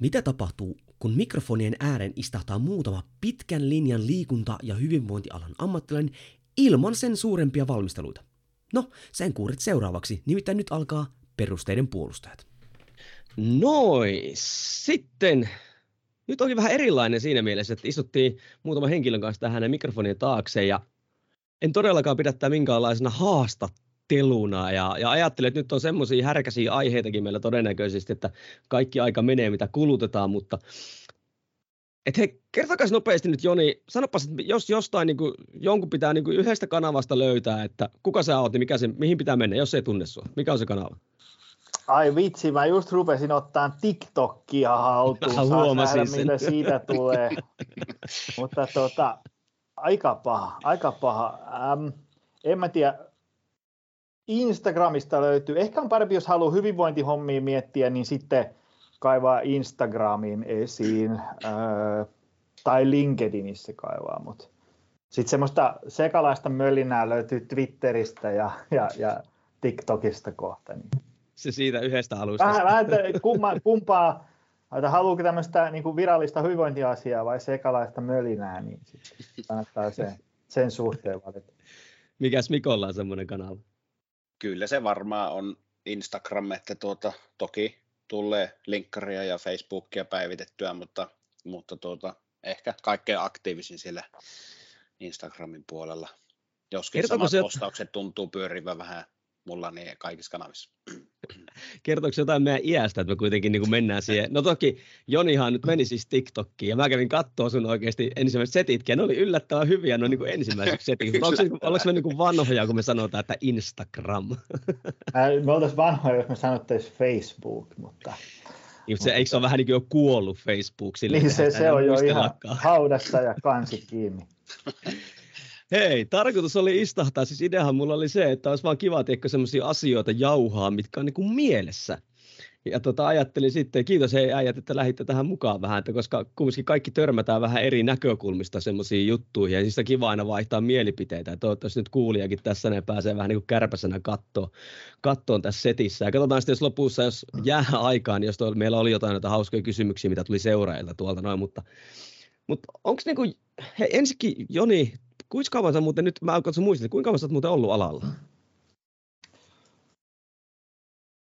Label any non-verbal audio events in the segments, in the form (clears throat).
Mitä tapahtuu, kun mikrofonien ääreen istahtaa muutama pitkän linjan liikunta- ja hyvinvointialan ammattilainen ilman sen suurempia valmisteluita? No, sen kuurit seuraavaksi, nimittäin nyt alkaa perusteiden puolustajat. Noi, sitten nyt onkin vähän erilainen siinä mielessä, että istuttiin muutama henkilön kanssa tähän mikrofonien taakse ja en todellakaan pidä tätä minkäänlaisena haastatteluna ja, ja ajattelin, että nyt on semmoisia härkäisiä aiheitakin meillä todennäköisesti, että kaikki aika menee mitä kulutetaan, mutta et hei, kertokaa nopeasti nyt Joni, sanopas, että jos jostain niin kuin, jonkun pitää niin kuin yhdestä kanavasta löytää, että kuka sä oot, niin mikä se, mihin pitää mennä, jos ei tunne sua. Mikä on se kanava? Ai vitsi, mä just rupesin ottaa TikTokia haltuun. Huomasin nähdä, mitä siitä tulee. Mutta tota, aika paha, aika paha. Ähm, en mä tiedä, Instagramista löytyy. Ehkä on parempi, jos haluaa hyvinvointihommia miettiä, niin sitten kaivaa Instagramiin esiin äh, tai LinkedInissä kaivaa, mutta sitten semmoista sekalaista mölinää löytyy Twitteristä ja, ja, ja TikTokista kohta. Niin. Se siitä yhdestä alusta. Vähän, vähän kumma, kumpaa, että haluuko tämmöistä niin kuin virallista hyvinvointiasiaa vai sekalaista mölinää, niin kannattaa se, sen suhteen valita. Mikäs Mikolla on semmoinen kanava? Kyllä se varmaan on Instagram, että tuota, toki tulee linkkaria ja Facebookia päivitettyä, mutta, mutta tuota, ehkä kaikkein aktiivisin siellä Instagramin puolella. Joskin Kertoko samat se... postaukset tuntuu pyörivän vähän mulla niin kaikissa kanavissa. Kertooko jotain meidän iästä, että me kuitenkin niin kuin mennään siihen? No toki Jonihan nyt meni siis TikTokkiin ja mä kävin katsoa sun oikeasti ensimmäiset setitkin ja ne oli yllättävän hyviä no niin kuin ensimmäiset setit. (laughs) Onko, onko me niin kuin vanhoja, kun me sanotaan, että Instagram? (laughs) me oltaisiin vanhoja, jos me sanottaisiin Facebook, mutta... Niin, se, eikö se ole vähän niin kuin jo kuollut Facebook? Sille, niin se, se on jo ihan haudassa ja kansi kiinni. (laughs) Hei, tarkoitus oli istahtaa, siis ideahan mulla oli se, että olisi vaan kiva tehdä semmoisia asioita jauhaa, mitkä on niin kuin mielessä. Ja tota, ajattelin sitten, kiitos hei äijät, että lähditte tähän mukaan vähän, että koska kumminkin kaikki törmätään vähän eri näkökulmista semmoisiin juttuihin, ja siis on kiva aina vaihtaa mielipiteitä, ja toivottavasti nyt kuulijakin tässä ne pääsee vähän niin kuin kärpäsenä kattoon, kattoon tässä setissä. Ja katsotaan sitten, jos lopussa, jos jää aikaan, niin jos tuolla, meillä oli jotain näitä hauskoja kysymyksiä, mitä tuli seuraajilta tuolta noin, mutta, mutta onko niin kuin, hei, ensikin Joni, Kuinka kauan sä muuten nyt, mä alkoin muistaa, kuinka kauan sä oot muuten ollut alalla?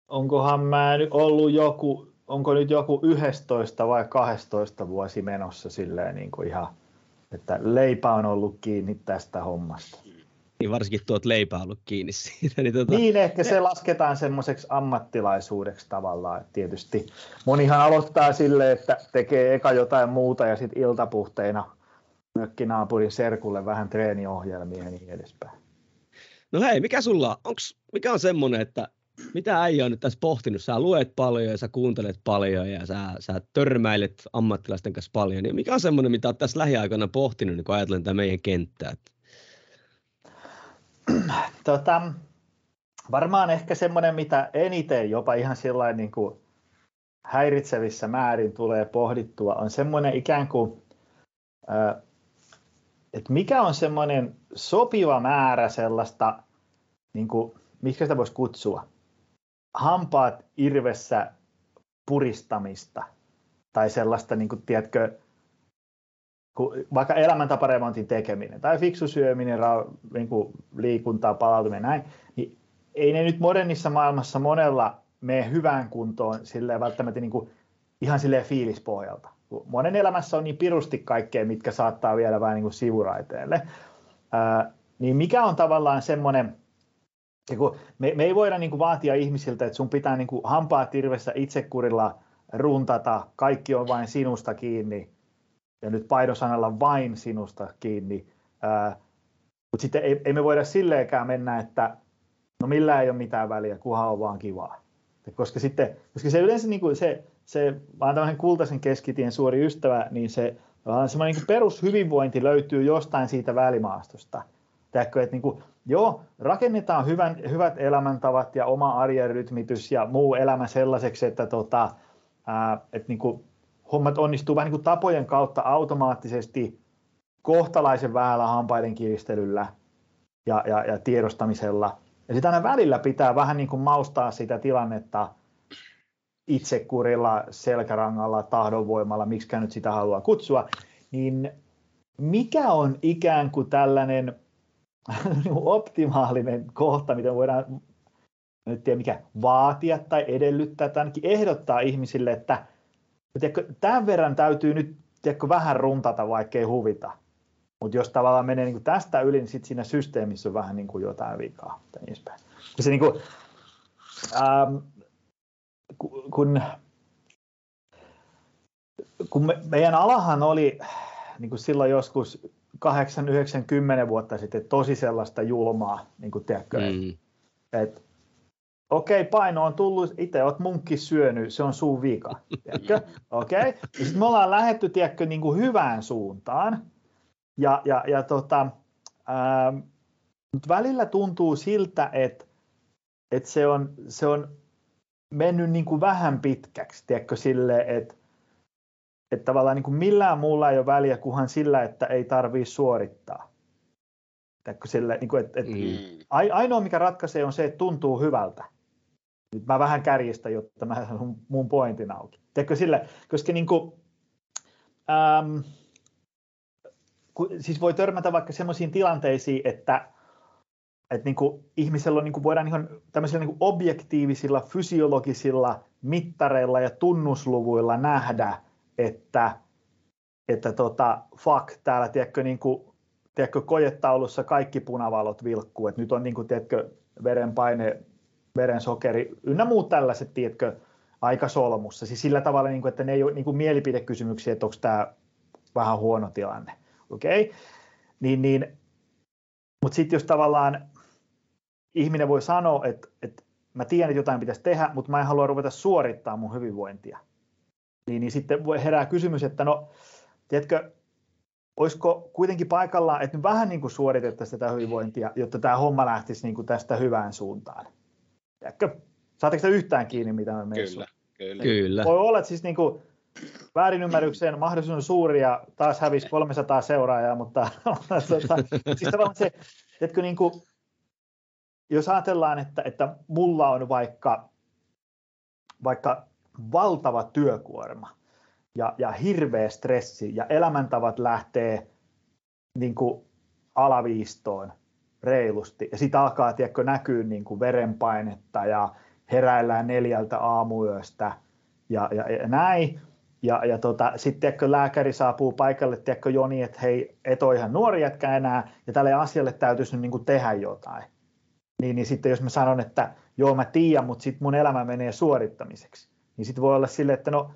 Onkohan mä nyt ollut joku, onko nyt joku 11 vai 12 vuosi menossa silleen niin kuin ihan, että leipä on ollut kiinni tästä hommasta. Niin varsinkin tuot leipä ollut kiinni siitä. Niin, tuota... niin ehkä se lasketaan semmoiseksi ammattilaisuudeksi tavallaan. Tietysti monihan aloittaa sille, että tekee eka jotain muuta ja sitten iltapuhteina mökkinaapurin serkulle vähän treeniohjelmia ja niin edespäin. No hei, mikä sulla, onks, mikä on semmoinen, että mitä äijä on nyt tässä pohtinut? Sä luet paljon ja sä kuuntelet paljon ja sä, sä törmäilet ammattilaisten kanssa paljon. Niin mikä on semmoinen, mitä olet tässä lähiaikoina pohtinut, niin kun ajatellen tätä meidän kenttää? (clears throat) Tota, varmaan ehkä semmoinen, mitä eniten jopa ihan sellainen niin kuin häiritsevissä määrin tulee pohdittua, on semmoinen ikään kuin että mikä on semmoinen sopiva määrä sellaista, niin kuin, miksi sitä voisi kutsua, hampaat irvessä puristamista. Tai sellaista, niin kuin, tiedätkö, vaikka elämäntaparemontin tekeminen tai fiksu syöminen, niin kuin liikuntaa, palautuminen näin, niin ei ne nyt modernissa maailmassa monella mene hyvään kuntoon silleen välttämättä niin kuin, ihan silleen fiilispohjalta monen elämässä on niin pirusti kaikkea, mitkä saattaa vielä vähän niin kuin sivuraiteelle. Ää, niin mikä on tavallaan semmoinen, me, me ei voida niin kuin vaatia ihmisiltä, että sun pitää niin kuin hampaa tirvessä itsekurilla runtata, kaikki on vain sinusta kiinni, ja nyt painosanalla vain sinusta kiinni. mutta sitten ei, ei me voida silleenkään mennä, että no millään ei ole mitään väliä, kunhan on vaan kivaa. Koska, sitten, koska se yleensä niin kuin se, se, vaan tämmöisen kultaisen keskitien suuri ystävä, niin se semmoinen niin perushyvinvointi löytyy jostain siitä välimaastosta. Tiedätkö, että niin kuin, joo, rakennetaan hyvän, hyvät elämäntavat ja oma arjen rytmitys ja muu elämä sellaiseksi, että, tota, ää, että niin kuin, hommat onnistuu vähän niin kuin tapojen kautta automaattisesti kohtalaisen vähällä hampaiden kiristelyllä ja, ja, ja tiedostamisella. Ja sitten aina välillä pitää vähän niin kuin maustaa sitä tilannetta – itsekurilla, selkärangalla, tahdonvoimalla, miksi nyt sitä haluaa kutsua, niin mikä on ikään kuin tällainen (laughs) optimaalinen kohta, miten voidaan nyt tiedä mikä, vaatia tai edellyttää tai ainakin ehdottaa ihmisille, että tiedätkö, tämän verran täytyy nyt tiedätkö, vähän runtata, vaikkei huvita. Mutta jos tavallaan menee niin tästä yli, niin sit siinä systeemissä on vähän niin kuin jotain vikaa. Ja se niin kuin, ähm, kun, kun me, meidän alahan oli niin kuin silloin joskus 8, 9, 10 vuotta sitten tosi sellaista julmaa, niin kuin tiedätkö, mm. että okei, okay, paino on tullut, itse olet munkki syönyt, se on sun vika. (laughs) Okei, okay. sitten me ollaan lähetty, tiedätkö, niin kuin hyvään suuntaan. Ja, ja, ja tota, ää, mutta välillä tuntuu siltä, että, että se, on, se on mennyt niin kuin vähän pitkäksi, tiedätkö, sille, että, että tavallaan niin kuin millään muulla ei ole väliä, kunhan sillä, että ei tarvitse suorittaa. Tiedätkö, sille, niin kuin, että, että mm. Ainoa, mikä ratkaisee, on se, että tuntuu hyvältä. Nyt mä vähän kärjistä, jotta mä saan mun pointin auki. Tiedätkö sille, koska niin kuin, ähm, ku, siis voi törmätä vaikka semmoisiin tilanteisiin, että että niin kuin ihmisellä on, niin kuin voidaan ihan tämmöisillä niin kuin objektiivisilla fysiologisilla mittareilla ja tunnusluvuilla nähdä, että, että tota, fuck, täällä tiedätkö, niin kuin, tiedätkö, kojetaulussa kaikki punavalot vilkkuu, että nyt on niin kuin, tiedätkö, verenpaine verensokeri ynnä muut tällaiset, tiedätkö, aika solmussa. Siis sillä tavalla, niin kuin, että ne ei ole niin kuin mielipidekysymyksiä, että onko tämä vähän huono tilanne. Okei? Okay? Niin, niin, mutta sitten jos tavallaan ihminen voi sanoa, että, että mä tiedän, että jotain pitäisi tehdä, mutta mä en halua ruveta suorittaa mun hyvinvointia. Niin, niin sitten voi herää kysymys, että no, tiedätkö, olisiko kuitenkin paikallaan, että nyt vähän niin kuin suoritettaisiin tätä hyvinvointia, jotta tämä homma lähtisi niin kuin tästä hyvään suuntaan. Tiedätkö? Saatteko te yhtään kiinni, mitä mä menen Kyllä, kyllä. kyllä. Voi olla, että siis niin kuin väärinymmärrykseen mahdollisuus on suuri ja taas hävisi 300 seuraajaa, (laughs) mutta tota, siis tavallaan se, että niin kuin, jos ajatellaan, että, että mulla on vaikka, vaikka valtava työkuorma ja, ja hirveä stressi ja elämäntavat lähtee niin kuin alaviistoon, reilusti. Ja sitten alkaa tiedätkö, näkyy niin kuin verenpainetta ja heräillään neljältä aamuyöstä ja, ja, ja näin. Ja, ja tota, sitten lääkäri saapuu paikalle, tiedätkö Joni, että hei, et ole ihan nuori jätkä enää, ja tälle asialle täytyisi nyt niin kuin tehdä jotain. Niin, niin sitten jos mä sanon, että joo mä tiedän, mutta sitten mun elämä menee suorittamiseksi, niin sitten voi olla sille, että no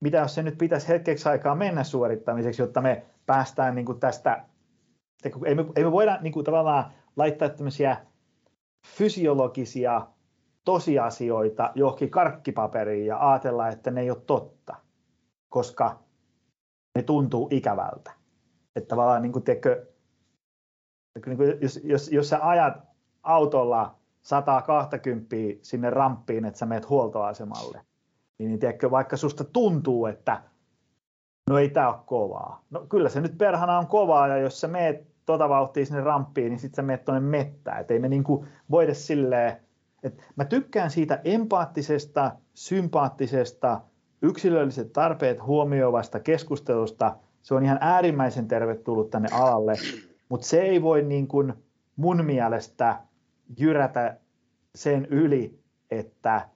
mitä jos se nyt pitäisi hetkeksi aikaa mennä suorittamiseksi, jotta me päästään niin kuin tästä ei me, ei me voida niin kuin, tavallaan laittaa tämmöisiä fysiologisia tosiasioita johonkin karkkipaperiin ja ajatella, että ne ei ole totta, koska ne tuntuu ikävältä. Että tavallaan, niin kuin, tiedätkö, niin kuin, jos, jos, jos sä ajat autolla 120 sinne ramppiin, että sä meet huoltoasemalle, niin, niin tiedätkö, vaikka susta tuntuu, että no ei tämä ole kovaa. No kyllä se nyt perhana on kovaa, ja jos sä meet tota vauhtia sinne ramppiin, niin sitten sä menet tuonne mettään. Et ei me niinku voida silleen, että mä tykkään siitä empaattisesta, sympaattisesta, yksilölliset tarpeet huomioivasta keskustelusta. Se on ihan äärimmäisen tervetullut tänne alalle, mutta se ei voi niin kuin mun mielestä jyrätä sen yli, että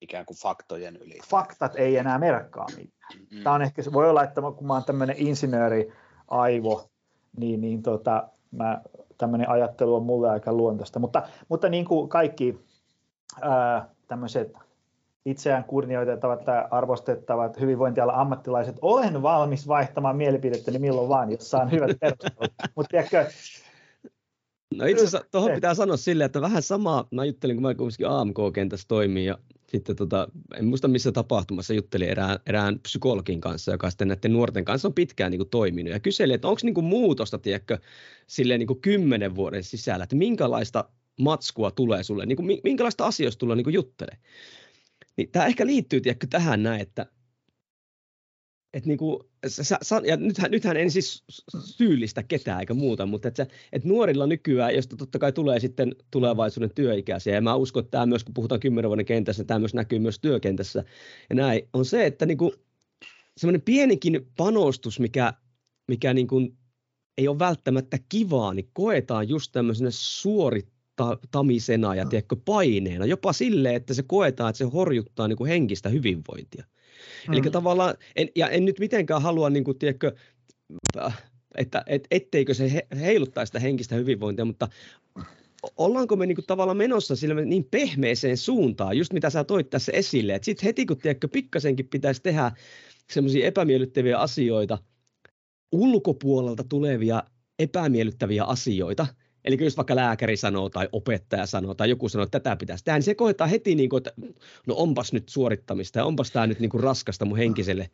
ikään kuin faktojen yli. Faktat ei enää merkkaa mitään. Mm. Tämä on ehkä, voi olla, että kun mä oon tämmöinen insinööri, aivo, niin, niin tota, mä, tämmöinen ajattelu on mulle aika luontaista. Mutta, mutta niin kuin kaikki ää, tämmöiset itseään kunnioitettavat tai arvostettavat hyvinvointialan ammattilaiset, olen valmis vaihtamaan mielipidettäni milloin vaan, jos saan hyvät perustelut. Mutta No itse asiassa tuohon pitää sanoa silleen, että vähän samaa, mä juttelin, kun mä kuitenkin AMK-kentässä toimin ja sitten tota, en muista missä tapahtumassa juttelin erään, erään psykologin kanssa, joka sitten näiden nuorten kanssa on pitkään niin kuin, toiminut. Ja kyseli, että onko niin kuin, muutosta, tiedätkö, silleen niin kuin kymmenen vuoden sisällä, että minkälaista matskua tulee sulle, niin kuin, minkälaista asioista tulee niin juttele. Niin tämä ehkä liittyy tiedätkö, tähän näin, että et niinku, sä, sä, ja nythän, nythän en siis syyllistä ketään eikä muuta, mutta et, se, et nuorilla nykyään, josta totta kai tulee sitten tulevaisuuden työikäisiä, ja mä uskon, että tämä myös, kun puhutaan kymmenen vuoden kentässä, tämä myös näkyy myös työkentässä, ja näin, on se, että niinku, semmoinen pienikin panostus, mikä, mikä niinku ei ole välttämättä kivaa, niin koetaan just tämmöisenä suorittamisena ja tiedätkö, paineena, jopa silleen, että se koetaan, että se horjuttaa niin kuin henkistä hyvinvointia. Mm. Eli tavallaan, en, ja en nyt mitenkään halua, niin kuin, tiedätkö, että et, etteikö se he, heiluttaa sitä henkistä hyvinvointia, mutta ollaanko me niinku tavallaan menossa sille niin pehmeeseen suuntaan, just mitä sä toit tässä esille, että sitten heti kun tiedätkö, pikkasenkin pitäisi tehdä semmoisia epämiellyttäviä asioita, ulkopuolelta tulevia epämiellyttäviä asioita, Eli jos vaikka lääkäri sanoo tai opettaja sanoo tai joku sanoo, että tätä pitäisi tehdä, niin se koetaan heti, niin kuin, että no onpas nyt suorittamista ja onpas tämä nyt niin kuin raskasta mun henkiselle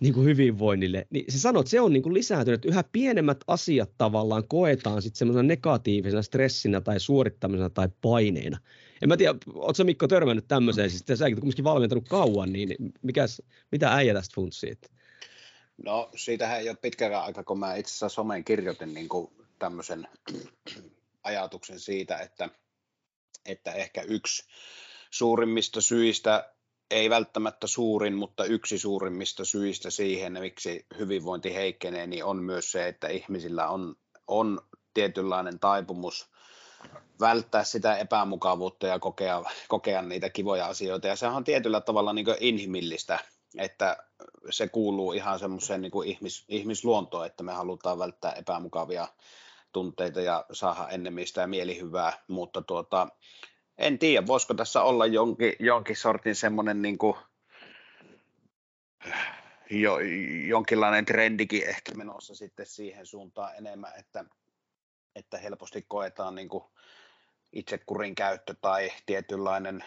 niin kuin hyvinvoinnille. Niin se sanoo, että se on niin kuin lisääntynyt, että yhä pienemmät asiat tavallaan koetaan sitten semmoisena negatiivisena stressinä tai suorittamisena tai paineena. En mä tiedä, ootko Mikko törmännyt tämmöiseen, siis säkin kumminkin valmentanut kauan, niin mikäs, mitä äijä tästä funtsii? No siitähän ei ole pitkään aika, kun mä itse asiassa someen kirjoitin niin kuin tämmöisen ajatuksen siitä, että, että ehkä yksi suurimmista syistä, ei välttämättä suurin, mutta yksi suurimmista syistä siihen, miksi hyvinvointi heikkenee, niin on myös se, että ihmisillä on, on tietynlainen taipumus välttää sitä epämukavuutta ja kokea, kokea niitä kivoja asioita. Ja sehän on tietyllä tavalla niin inhimillistä, että se kuuluu ihan semmoiseen niin ihmis, ihmisluontoon, että me halutaan välttää epämukavia tunteita ja saada ennemistä ja mielihyvää, mutta tuota, en tiedä, voisiko tässä olla jonkin, jonkin sortin semmoinen niin kuin, jo, jonkinlainen trendikin ehkä menossa sitten siihen suuntaan enemmän, että, että helposti koetaan niin kuin itsekurin käyttö tai tietynlainen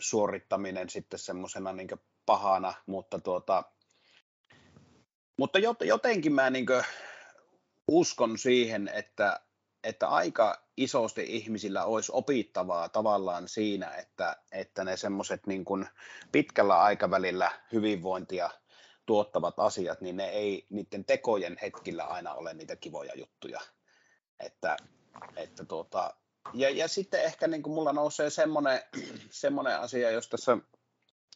suorittaminen sitten semmoisena niin pahana, mutta, tuota, mutta jotenkin mä niin uskon siihen, että, että aika isosti ihmisillä olisi opittavaa tavallaan siinä, että, että ne semmoiset niin pitkällä aikavälillä hyvinvointia tuottavat asiat, niin ne ei niiden tekojen hetkillä aina ole niitä kivoja juttuja. Että, että tuota, ja, ja sitten ehkä niin mulla nousee semmoinen, semmoinen asia, jos tässä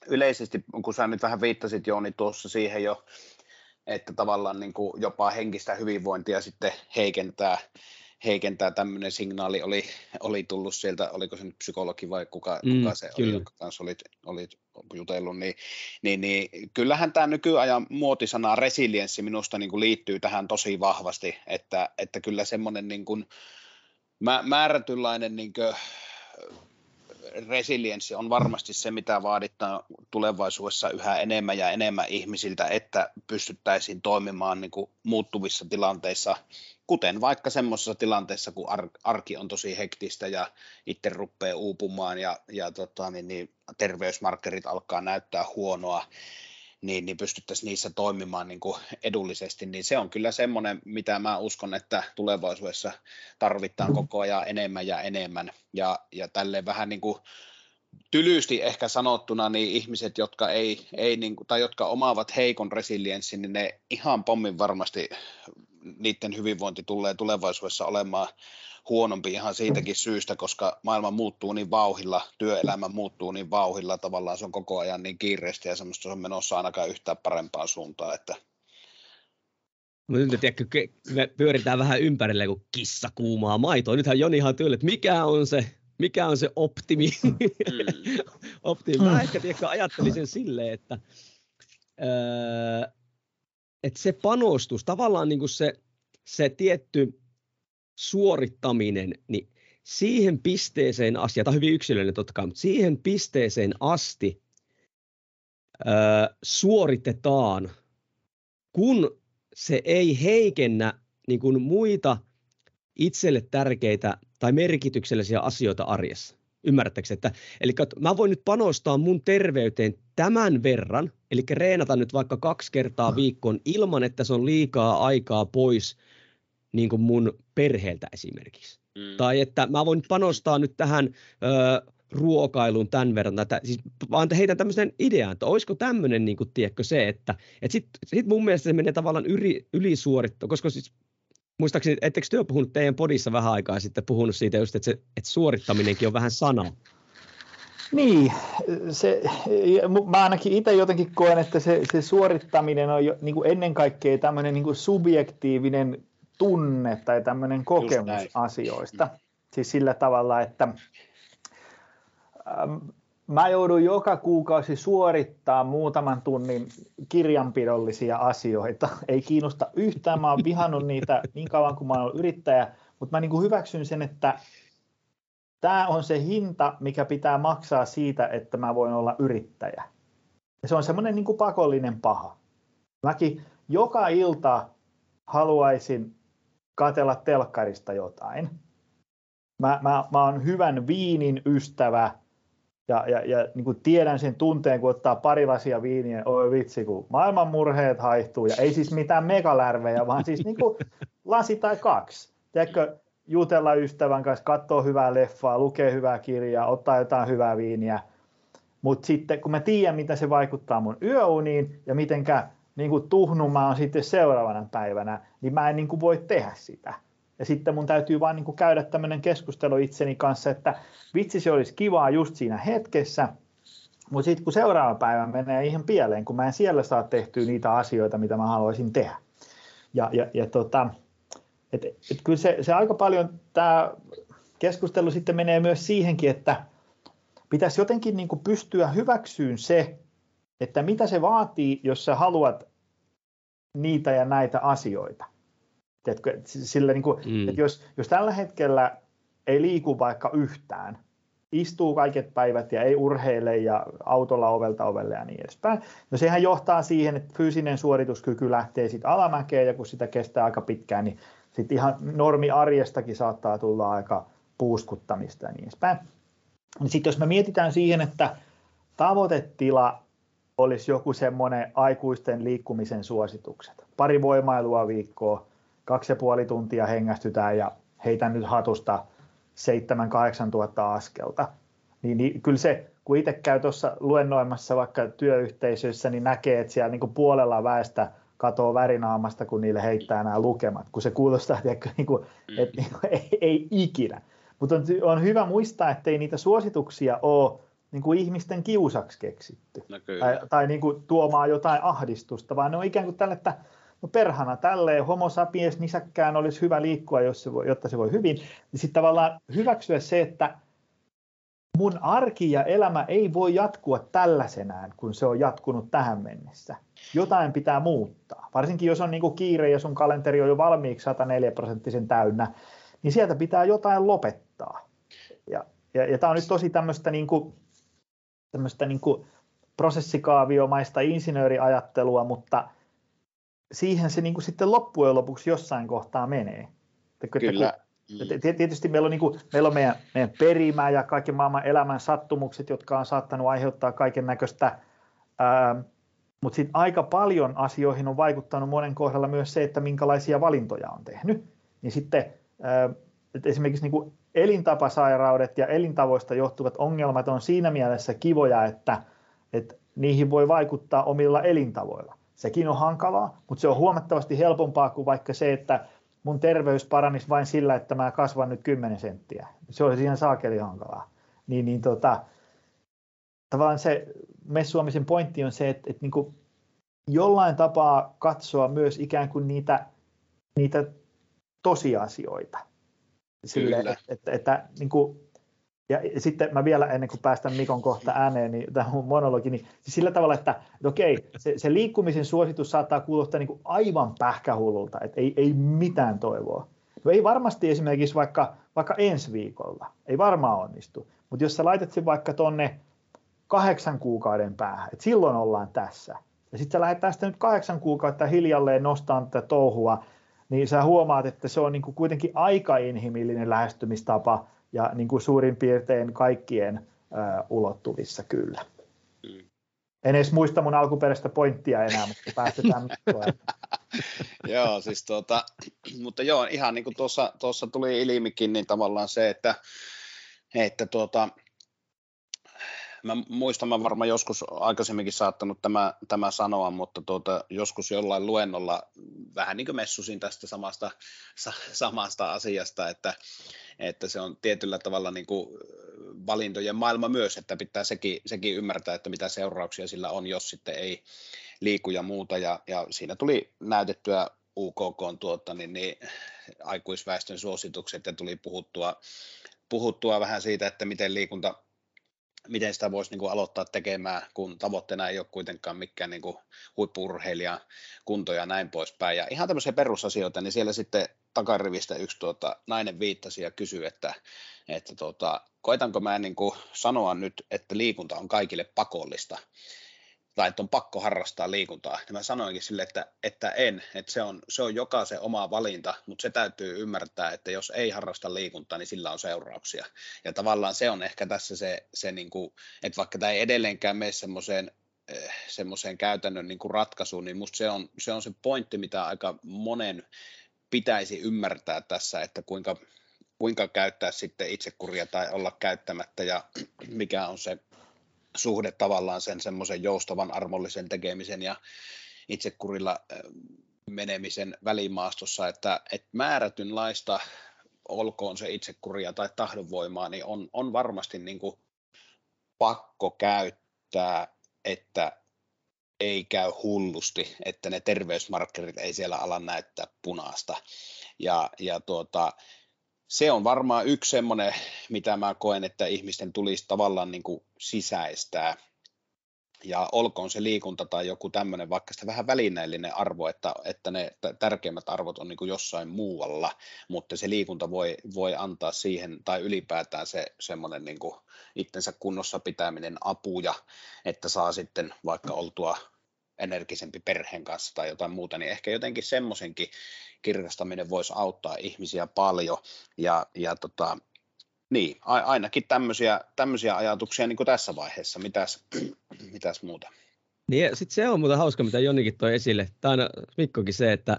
yleisesti, kun sä nyt vähän viittasit Jooni tuossa siihen jo, että tavallaan niin kuin jopa henkistä hyvinvointia sitten heikentää, heikentää tämmöinen signaali oli, oli tullut sieltä, oliko se nyt psykologi vai kuka, mm, kuka se kyllä. oli, jonka kanssa olit, olit jutellut, niin, niin, niin kyllähän tämä nykyajan muotisana resilienssi minusta niin kuin liittyy tähän tosi vahvasti, että, että kyllä semmoinen niin kuin määrätynlainen niin kuin resilienssi on varmasti se, mitä vaaditaan tulevaisuudessa yhä enemmän ja enemmän ihmisiltä, että pystyttäisiin toimimaan niin kuin muuttuvissa tilanteissa, kuten vaikka semmoisessa tilanteessa, kun arki on tosi hektistä ja itse rupeaa uupumaan ja, ja tota, niin, niin terveysmarkkerit alkaa näyttää huonoa, niin, niin pystyttäisiin niissä toimimaan niin kuin edullisesti, niin se on kyllä semmoinen, mitä mä uskon, että tulevaisuudessa tarvitaan koko ajan enemmän ja enemmän. Ja, ja tälleen vähän niin kuin tylysti ehkä sanottuna, niin ihmiset, jotka, ei, ei niin kuin, tai jotka omaavat heikon resilienssin, niin ne ihan pommin varmasti niiden hyvinvointi tulee tulevaisuudessa olemaan huonompi ihan siitäkin syystä, koska maailma muuttuu niin vauhilla, työelämä muuttuu niin vauhilla, tavallaan se on koko ajan niin kiireistä ja semmoista se on menossa ainakaan yhtään parempaan suuntaan, että Mutta nyt tiedätkö, me pyöritään vähän ympärille kuin kissa kuumaa maitoa. Nythän Joni ihan tyyli, että mikä on se, mikä on se optimi. Mm. (laughs) optimi. Mä ehkä tiedätkö, ajattelin sen silleen, että, öö, että se panostus, tavallaan niin kuin se, se tietty suorittaminen, niin siihen pisteeseen asti, ja tämä on hyvin yksilöllinen totta kai, mutta siihen pisteeseen asti ö, suoritetaan, kun se ei heikennä niin kuin muita itselle tärkeitä tai merkityksellisiä asioita arjessa. Ymmärrättekö? Että, eli mä voin nyt panostaa mun terveyteen tämän verran, eli reenata nyt vaikka kaksi kertaa viikkoon ilman, että se on liikaa aikaa pois – niin kuin mun perheeltä esimerkiksi. Mm. Tai että mä voin panostaa nyt tähän ö, ruokailun tämän verran, tätä, siis vaan heitän tämmöisen idean, että olisiko tämmöinen, niin kuin, tiedätkö, se, että et sitten sit mun mielestä se menee tavallaan yli, ylisuorittu, koska siis muistaakseni, ettekö työ puhunut teidän podissa vähän aikaa sitten puhunut siitä just, että, se, että suorittaminenkin on vähän sana? Niin, se, mä ainakin itse jotenkin koen, että se, se suorittaminen on jo, niin kuin ennen kaikkea tämmöinen niin kuin subjektiivinen tunne tai tämmöinen kokemus asioista. Siis sillä tavalla, että ähm, mä joudun joka kuukausi suorittaa muutaman tunnin kirjanpidollisia asioita. (laughs) Ei kiinnosta yhtään, mä oon vihannut niitä niin kauan kuin mä oon yrittäjä, mutta mä niin kuin hyväksyn sen, että tämä on se hinta, mikä pitää maksaa siitä, että mä voin olla yrittäjä. Ja se on semmoinen niin kuin pakollinen paha. Mäkin joka ilta haluaisin katella telkkarista jotain. Mä, mä, mä oon hyvän viinin ystävä ja, ja, ja niin kuin tiedän sen tunteen, kun ottaa pari lasia viiniä, oi vitsi, kun maailman murheet haihtuu, ja ei siis mitään megalärvejä, vaan siis niin kuin lasi tai kaksi. Tiedätkö, jutella ystävän kanssa, katsoa hyvää leffaa, lukea hyvää kirjaa, ottaa jotain hyvää viiniä. Mutta sitten kun mä tiedän, mitä se vaikuttaa mun yöuniin ja mitenkä niin kuin tuhnumaan sitten seuraavana päivänä, niin mä en niin kuin voi tehdä sitä. Ja sitten mun täytyy vaan niin kuin käydä tämmöinen keskustelu itseni kanssa, että vitsi se olisi kivaa just siinä hetkessä, mutta sitten kun seuraava päivä menee ihan pieleen, kun mä en siellä saa tehtyä niitä asioita, mitä mä haluaisin tehdä. Ja, ja, ja tota, et, et kyllä se, se aika paljon tämä keskustelu sitten menee myös siihenkin, että pitäisi jotenkin niin kuin pystyä hyväksyyn se, että mitä se vaatii, jos sä haluat niitä ja näitä asioita. Tiedätkö, sillä niin kuin, mm. että jos, jos tällä hetkellä ei liiku vaikka yhtään, istuu kaiket päivät ja ei urheile ja autolla ovelta ovelle ja niin edespäin. No sehän johtaa siihen, että fyysinen suorituskyky lähtee sitten alamäkeen ja kun sitä kestää aika pitkään, niin sitten ihan normi arjestakin saattaa tulla aika puuskuttamista ja niin edespäin. Niin sitten jos me mietitään siihen, että tavoitetila olisi joku semmoinen aikuisten liikkumisen suositukset. Pari voimailua viikkoa, kaksi ja puoli tuntia hengästytään ja heitän nyt hatusta 7-8 tuhatta askelta. Niin, niin kyllä se, kun itse käy tuossa luennoimassa vaikka työyhteisöissä, niin näkee, että siellä niin puolella väestä katoo värinaamasta, kun niille heittää nämä lukemat, kun se kuulostaa, että, niin kuin, mm. että niin kuin, (laughs) ei, ei ikinä. Mutta on, on hyvä muistaa, että ei niitä suosituksia ole niin kuin ihmisten kiusaksi keksitty. No tai, tai niin kuin tuomaan jotain ahdistusta, vaan ne on ikään kuin tälle, että no perhana tälleen, homo sapiens nisäkkään olisi hyvä liikkua, jos se voi, jotta se voi hyvin. Niin sitten tavallaan hyväksyä se, että mun arki ja elämä ei voi jatkua tällaisenään, kun se on jatkunut tähän mennessä. Jotain pitää muuttaa. Varsinkin jos on niin kuin kiire ja sun kalenteri on jo valmiiksi 104 prosenttisen täynnä, niin sieltä pitää jotain lopettaa. Ja, ja, ja tämä on nyt tosi tämmöistä, niin kuin, tämmöistä niin kuin prosessikaaviomaista insinööriajattelua, mutta siihen se niin kuin sitten loppujen lopuksi jossain kohtaa menee. Kyllä. Tietysti meillä on, niin kuin, meillä on meidän, meidän perimä ja kaiken maailman elämän sattumukset, jotka on saattanut aiheuttaa kaiken näköistä, mutta sitten aika paljon asioihin on vaikuttanut monen kohdalla myös se, että minkälaisia valintoja on tehnyt. Niin sitten ää, esimerkiksi niin kuin elintapasairaudet ja elintavoista johtuvat ongelmat on siinä mielessä kivoja, että, että niihin voi vaikuttaa omilla elintavoilla. Sekin on hankalaa, mutta se on huomattavasti helpompaa kuin vaikka se, että mun terveys paranisi vain sillä, että mä kasvan nyt 10 senttiä. Se olisi ihan saakeli hankalaa. Niin, niin tota, tavallaan se messuamisen pointti on se, että, että niin kuin jollain tapaa katsoa myös ikään kuin niitä, niitä tosiasioita. Sille, että, että, että niin kuin ja sitten mä vielä ennen kuin päästän Mikon kohta ääneen, niin tämä mun monologi, niin siis sillä tavalla, että, että okei, se, se liikkumisen suositus saattaa kuulostaa niin kuin aivan pähkähullulta, että ei, ei mitään toivoa. No ei varmasti esimerkiksi vaikka, vaikka ensi viikolla, ei varmaan onnistu, mutta jos sä laitat sen vaikka tonne kahdeksan kuukauden päähän, että silloin ollaan tässä, ja sitten sä lähdet tästä nyt kahdeksan kuukautta hiljalleen nostamaan tätä touhua, niin sä huomaat, että se on niin kuin kuitenkin aika inhimillinen lähestymistapa, ja niin kuin suurin piirtein kaikkien ää, ulottuvissa kyllä. Mm. En edes muista mun alkuperäistä pointtia enää, mutta päästetään (laughs) Joo, siis tuota, mutta joo, ihan niin kuin tuossa, tuossa tuli ilmikin, niin tavallaan se, että, että tuota, mä muistan, mä varmaan joskus aikaisemminkin saattanut tämä, tämä sanoa, mutta tuota, joskus jollain luennolla vähän niin kuin messusin tästä samasta, sa, samasta asiasta, että, että se on tietyllä tavalla niin kuin valintojen maailma myös, että pitää sekin, sekin ymmärtää, että mitä seurauksia sillä on, jos sitten ei liiku ja muuta, ja, ja siinä tuli näytettyä UKK tuota, niin, niin, aikuisväestön suositukset ja tuli puhuttua, puhuttua vähän siitä, että miten liikunta miten sitä voisi niin kuin aloittaa tekemään, kun tavoitteena ei ole kuitenkaan mikään niin huippurheilija kunto ja näin poispäin. Ja ihan tämmöisiä perusasioita, niin siellä sitten takarivistä yksi tuota, nainen viittasi ja kysyi, että, että tuota, koitanko mä niin kuin sanoa nyt, että liikunta on kaikille pakollista tai että on pakko harrastaa liikuntaa. Ja mä sanoinkin sille, että, että en, että se on, se on jokaisen oma valinta, mutta se täytyy ymmärtää, että jos ei harrasta liikuntaa, niin sillä on seurauksia. Ja tavallaan se on ehkä tässä se, se niin kuin, että vaikka tämä ei edelleenkään mene semmoiseen eh, semmoiseen käytännön niin kuin ratkaisuun, niin musta se on, se on se pointti, mitä aika monen pitäisi ymmärtää tässä, että kuinka, kuinka käyttää sitten itsekuria tai olla käyttämättä ja (clears throat) mikä on se suhde tavallaan sen semmoisen joustavan armollisen tekemisen ja itsekurilla menemisen välimaastossa, että, että määrätynlaista olkoon se itsekuria tai tahdonvoimaa, niin on, on varmasti niin kuin pakko käyttää, että ei käy hullusti, että ne terveysmarkkerit ei siellä ala näyttää punaista. Ja, ja tuota, se on varmaan yksi semmoinen, mitä mä koen, että ihmisten tulisi tavallaan niin kuin sisäistää. Ja olkoon se liikunta tai joku tämmöinen, vaikka sitä vähän välineellinen arvo, että, että ne tärkeimmät arvot on niin kuin jossain muualla, mutta se liikunta voi, voi antaa siihen, tai ylipäätään se semmoinen niin kuin itsensä kunnossa pitäminen apuja, että saa sitten vaikka oltua energisempi perheen kanssa tai jotain muuta, niin ehkä jotenkin semmoisenkin kirkastaminen voisi auttaa ihmisiä paljon. Ja, ja tota, niin, ainakin tämmöisiä, tämmöisiä ajatuksia niin kuin tässä vaiheessa. Mitäs, (clears throat) mitäs muuta? Niin, sitten se on muuten hauska, mitä Jonnikin toi esille. Tämä on Mikkokin se, että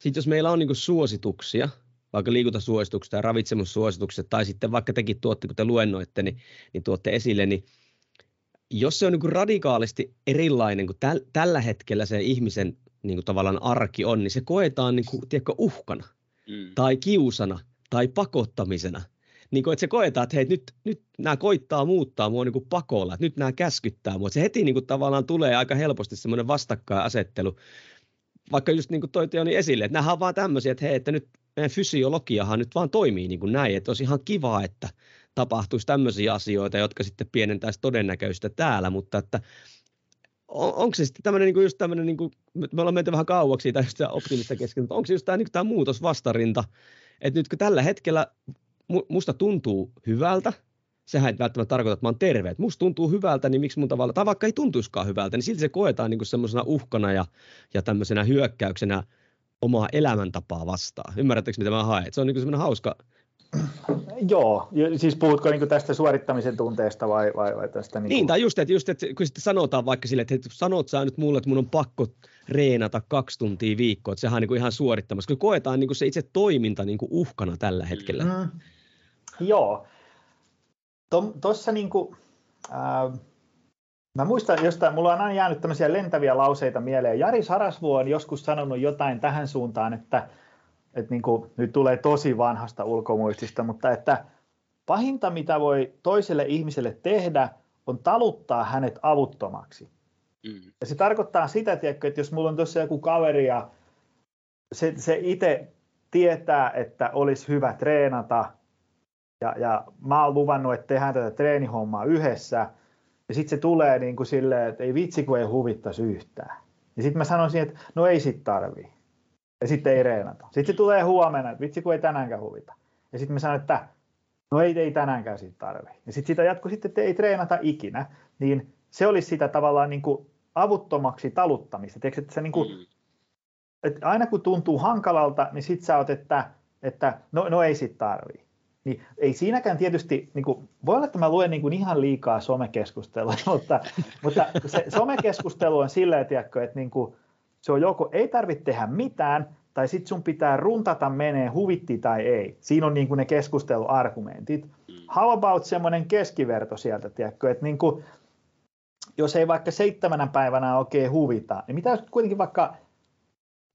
sit jos meillä on niin suosituksia, vaikka liikuntasuositukset tai ravitsemussuositukset, tai sitten vaikka tekin tuotte, kun te luennoitte, niin, niin tuotte esille, niin jos se on niin kuin radikaalisti erilainen kuin täl, tällä hetkellä se ihmisen niin kuin tavallaan arki on, niin se koetaan niin kuin, tiedätkö, uhkana mm. tai kiusana tai pakottamisena. Niin kuin, että se koetaan, että hei, nyt, nyt nämä koittaa muuttaa mua niin kuin pakolla, että nyt nämä käskyttää mua. Se heti niin kuin, tavallaan tulee aika helposti semmoinen vastakkainasettelu. Vaikka just niin kuin toi Teoni esille, että nämä on vaan tämmöisiä, että hei, että nyt meidän fysiologiahan nyt vaan toimii niin kuin näin, että olisi ihan kiva, että tapahtuisi tämmöisiä asioita, jotka sitten pienentäisi todennäköistä täällä, mutta että on, onko se sitten tämmöinen niin just tämmöinen, niin kuin, me ollaan menty vähän kauaksi siitä optimista kesken, mutta onko se just tämä, niin tämä muutos vastarinta, että nyt kun tällä hetkellä musta tuntuu hyvältä, sehän ei välttämättä tarkoita, että mä oon terve. Että musta tuntuu hyvältä, niin miksi mun tavalla, tai vaikka ei tuntuiskaan hyvältä, niin silti se koetaan niin semmoisena uhkana ja, ja tämmöisenä hyökkäyksenä omaa elämäntapaa vastaan. Ymmärrättekö, mitä mä haen? se on niin semmoinen hauska, Joo, siis puhutko niin tästä suorittamisen tunteesta vai, vai, vai tästä? Niin, niin tai just, että, just, että kun sitten sanotaan vaikka sille, että sanot sä nyt mulle, että mun on pakko reenata kaksi tuntia viikkoa, että sehän on niin ihan suorittamassa, kun koetaan niin se itse toiminta niin uhkana tällä hetkellä. Mm, joo, tuossa niin kuin, äh, Mä muistan jostain, mulla on aina jäänyt tämmöisiä lentäviä lauseita mieleen. Jari Sarasvuo on joskus sanonut jotain tähän suuntaan, että että niin kuin, nyt tulee tosi vanhasta ulkomuistista, mutta että pahinta, mitä voi toiselle ihmiselle tehdä, on taluttaa hänet avuttomaksi. Mm. Ja se tarkoittaa sitä, tiedätkö, että jos mulla on tuossa joku kaveri ja se, se itse tietää, että olisi hyvä treenata, ja, ja mä oon luvannut, että tehdään tätä treenihommaa yhdessä, ja sitten se tulee niin kuin silleen, että ei vitsi, kun ei huvittaisi yhtään. Ja sitten mä sanoisin, että no ei sit tarvii ja sitten ei reenata. Sitten se tulee huomenna, että vitsi kun ei tänäänkään huvita. Ja sitten me sanon, että no ei, ei tänäänkään siitä tarvi. Ja sitten sitä jatkuu sitten, että ei treenata ikinä. Niin se olisi sitä tavallaan niin kuin avuttomaksi taluttamista. Tiedätkö, että, se niin kuin, mm. että aina kun tuntuu hankalalta, niin sitten sä oot, että, että no, no ei sit tarvii. Niin ei siinäkään tietysti, niin kuin, voi olla, että mä luen niin kuin ihan liikaa somekeskustelua, (laughs) mutta, mutta se somekeskustelu on silleen, tiedätkö, että niin kuin, se on joko ei tarvitse tehdä mitään, tai sitten sun pitää runtata menee huvitti tai ei. Siinä on niin kuin ne keskusteluargumentit. Mm. How about semmoinen keskiverto sieltä, tiedätkö, että niin kuin, jos ei vaikka seitsemänä päivänä oikein huvita, niin mitä jos kuitenkin vaikka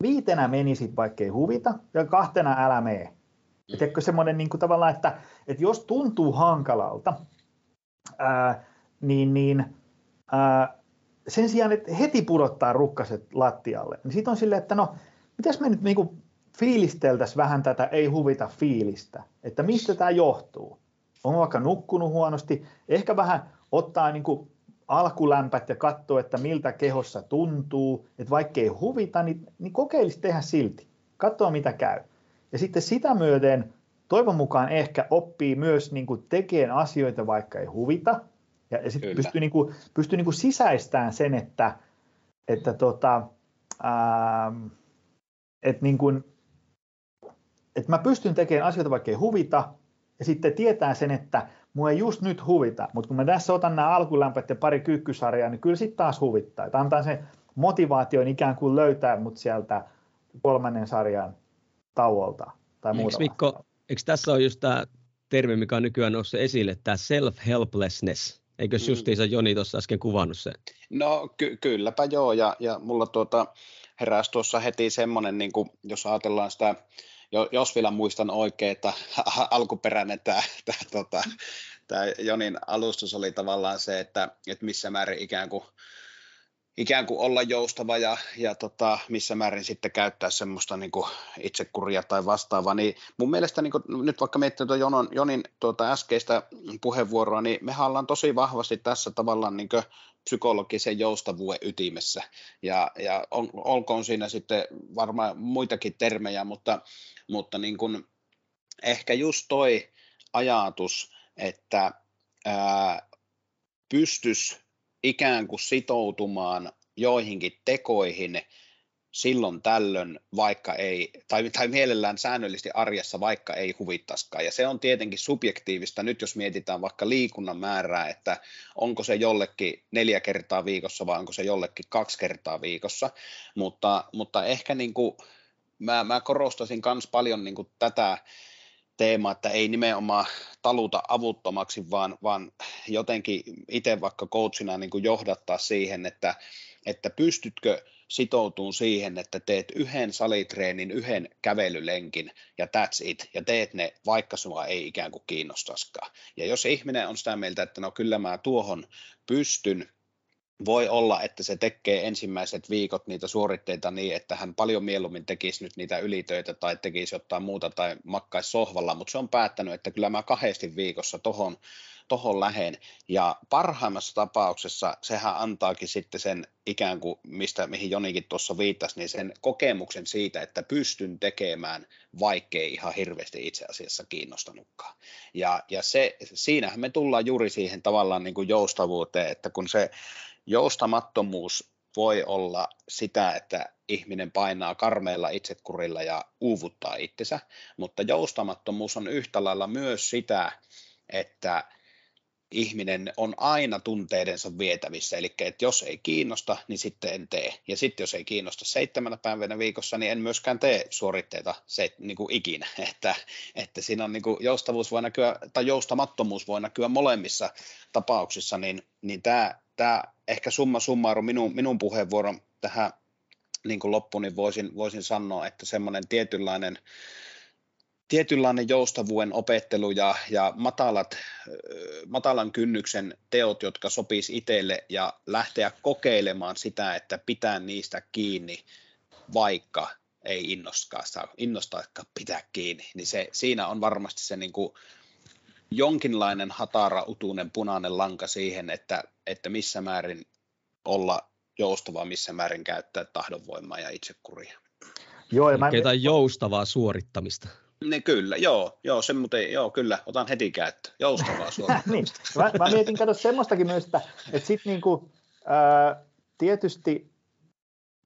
viitenä menisit, vaikka ei huvita, ja kahtena älä mene. Mm. Tiedätkö semmoinen niin kuin tavallaan, että, että jos tuntuu hankalalta, ää, niin, niin ää, sen sijaan, että heti pudottaa rukkaset lattialle, niin sitten on silleen, että no, mitäs me nyt niin kuin fiilisteltäisiin vähän tätä ei huvita fiilistä, että mistä tämä johtuu. On vaikka nukkunut huonosti, ehkä vähän ottaa niin kuin alkulämpät ja katsoa, että miltä kehossa tuntuu, että vaikka ei huvita, niin, niin kokeilisi tehdä silti, katsoa mitä käy. Ja sitten sitä myöten toivon mukaan ehkä oppii myös niin tekemään asioita, vaikka ei huvita, ja, ja sitten pystyy, niin kuin, pystyy niin kuin sisäistämään sen, että, että, tota, että, niin kuin, että mä pystyn tekemään asioita, vaikka ei huvita, ja sitten tietää sen, että mua ei just nyt huvita, mutta kun mä tässä otan nämä alkulämpöt ja pari kyykkysarjaa, niin kyllä sitten taas huvittaa. Että antaa se motivaation ikään kuin löytää mut sieltä kolmannen sarjan tauolta tai muuta. Eikö, Mikko, eikö tässä ole just tämä termi, mikä on nykyään noussut esille, tämä self-helplessness? Eikö mm. justiinsa Joni tuossa äsken kuvannut sen? No ky- kylläpä joo, ja, ja mulla tuota, heräsi tuossa heti semmoinen, niin kuin, jos ajatellaan sitä jos vielä muistan oikein, että (laughs) alkuperäinen tämä, tämä, tota, tämä Jonin alustus oli tavallaan se, että, että missä määrin ikään kuin ikään kuin olla joustava ja, ja tota, missä määrin sitten käyttää semmoista niin kuin itsekuria tai vastaavaa, niin mun mielestä niin kuin, nyt vaikka miettii tuota Jonon, Jonin tuota äskeistä puheenvuoroa, niin me ollaan tosi vahvasti tässä tavallaan niin psykologisen joustavuuden ytimessä. Ja, ja on, olkoon siinä sitten varmaan muitakin termejä, mutta, mutta niin kuin, ehkä just toi ajatus, että ää, pystys ikään kuin sitoutumaan joihinkin tekoihin silloin tällöin, vaikka ei, tai, tai mielellään säännöllisesti arjessa, vaikka ei huvittaskaan. Ja se on tietenkin subjektiivista nyt, jos mietitään vaikka liikunnan määrää, että onko se jollekin neljä kertaa viikossa vai onko se jollekin kaksi kertaa viikossa. Mutta, mutta ehkä niin kuin, mä, mä korostasin myös paljon niin kuin tätä, teema, että ei nimenomaan taluta avuttomaksi, vaan, vaan jotenkin itse vaikka coachina niin kuin johdattaa siihen, että, että pystytkö sitoutumaan siihen, että teet yhden salitreenin, yhden kävelylenkin ja that's it, ja teet ne, vaikka sinua ei ikään kuin kiinnostaskaan. Ja jos ihminen on sitä mieltä, että no kyllä mä tuohon pystyn, voi olla, että se tekee ensimmäiset viikot niitä suoritteita niin, että hän paljon mieluummin tekisi nyt niitä ylitöitä tai tekisi jotain muuta tai makkaisi sohvalla, mutta se on päättänyt, että kyllä mä kahdesti viikossa tohon, tohon lähen. Ja parhaimmassa tapauksessa sehän antaakin sitten sen ikään kuin, mistä, mihin Jonikin tuossa viittasi, niin sen kokemuksen siitä, että pystyn tekemään, vaikkei ihan hirveästi itse asiassa kiinnostanutkaan. Ja, ja se, siinähän me tullaan juuri siihen tavallaan niin kuin joustavuuteen, että kun se joustamattomuus voi olla sitä, että ihminen painaa karmeilla itsekurilla ja uuvuttaa itsensä, mutta joustamattomuus on yhtä lailla myös sitä, että ihminen on aina tunteidensa vietävissä, eli että jos ei kiinnosta, niin sitten en tee. Ja sitten jos ei kiinnosta seitsemänä päivänä viikossa, niin en myöskään tee suoritteita se, niin kuin ikinä. (laughs) Että, että siinä on niin kuin joustavuus voi näkyä, tai joustamattomuus voi näkyä molemmissa tapauksissa, niin, niin tämä, tämä ehkä summa summarum minun, minun puheenvuoron tähän niin kuin loppuun, niin voisin, voisin sanoa, että semmoinen tietynlainen tietynlainen joustavuuden opettelu ja, ja matalat, matalan kynnyksen teot, jotka sopisi itselle ja lähteä kokeilemaan sitä, että pitää niistä kiinni, vaikka ei innostaakaan pitää kiinni, niin se, siinä on varmasti se niin kuin jonkinlainen hatara, utuinen, punainen lanka siihen, että, että missä määrin olla joustava, missä määrin käyttää tahdonvoimaa ja itsekuria. Joo, ja mä... Jotain joustavaa suorittamista. Ne kyllä, joo, joo, se muuten, joo, kyllä, otan heti käyttöön, joustavaa (laughs) suorittamista. niin, mä, mä, mietin, kato semmoistakin myös, että, että sitten niinku, ää, tietysti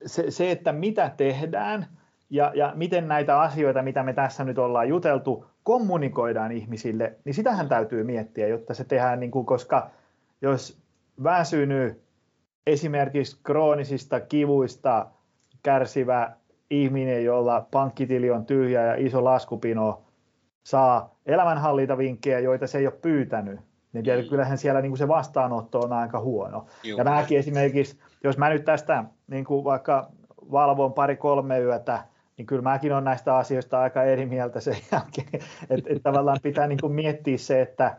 se, se, että mitä tehdään ja, ja miten näitä asioita, mitä me tässä nyt ollaan juteltu, kommunikoidaan ihmisille, niin sitähän täytyy miettiä, jotta se tehdään, niin kuin, koska jos väsynyt esimerkiksi kroonisista kivuista kärsivä ihminen, jolla pankkitili on tyhjä ja iso laskupino, saa elämänhallintavinkkejä, joita se ei ole pyytänyt, niin mm. kyllähän siellä niin kuin se vastaanotto on aika huono. Juh. Ja mäkin esimerkiksi, jos mä nyt tästä niin kuin vaikka valvon pari-kolme yötä, niin kyllä mäkin olen näistä asioista aika eri mieltä sen jälkeen, että et tavallaan pitää niin kuin miettiä se, että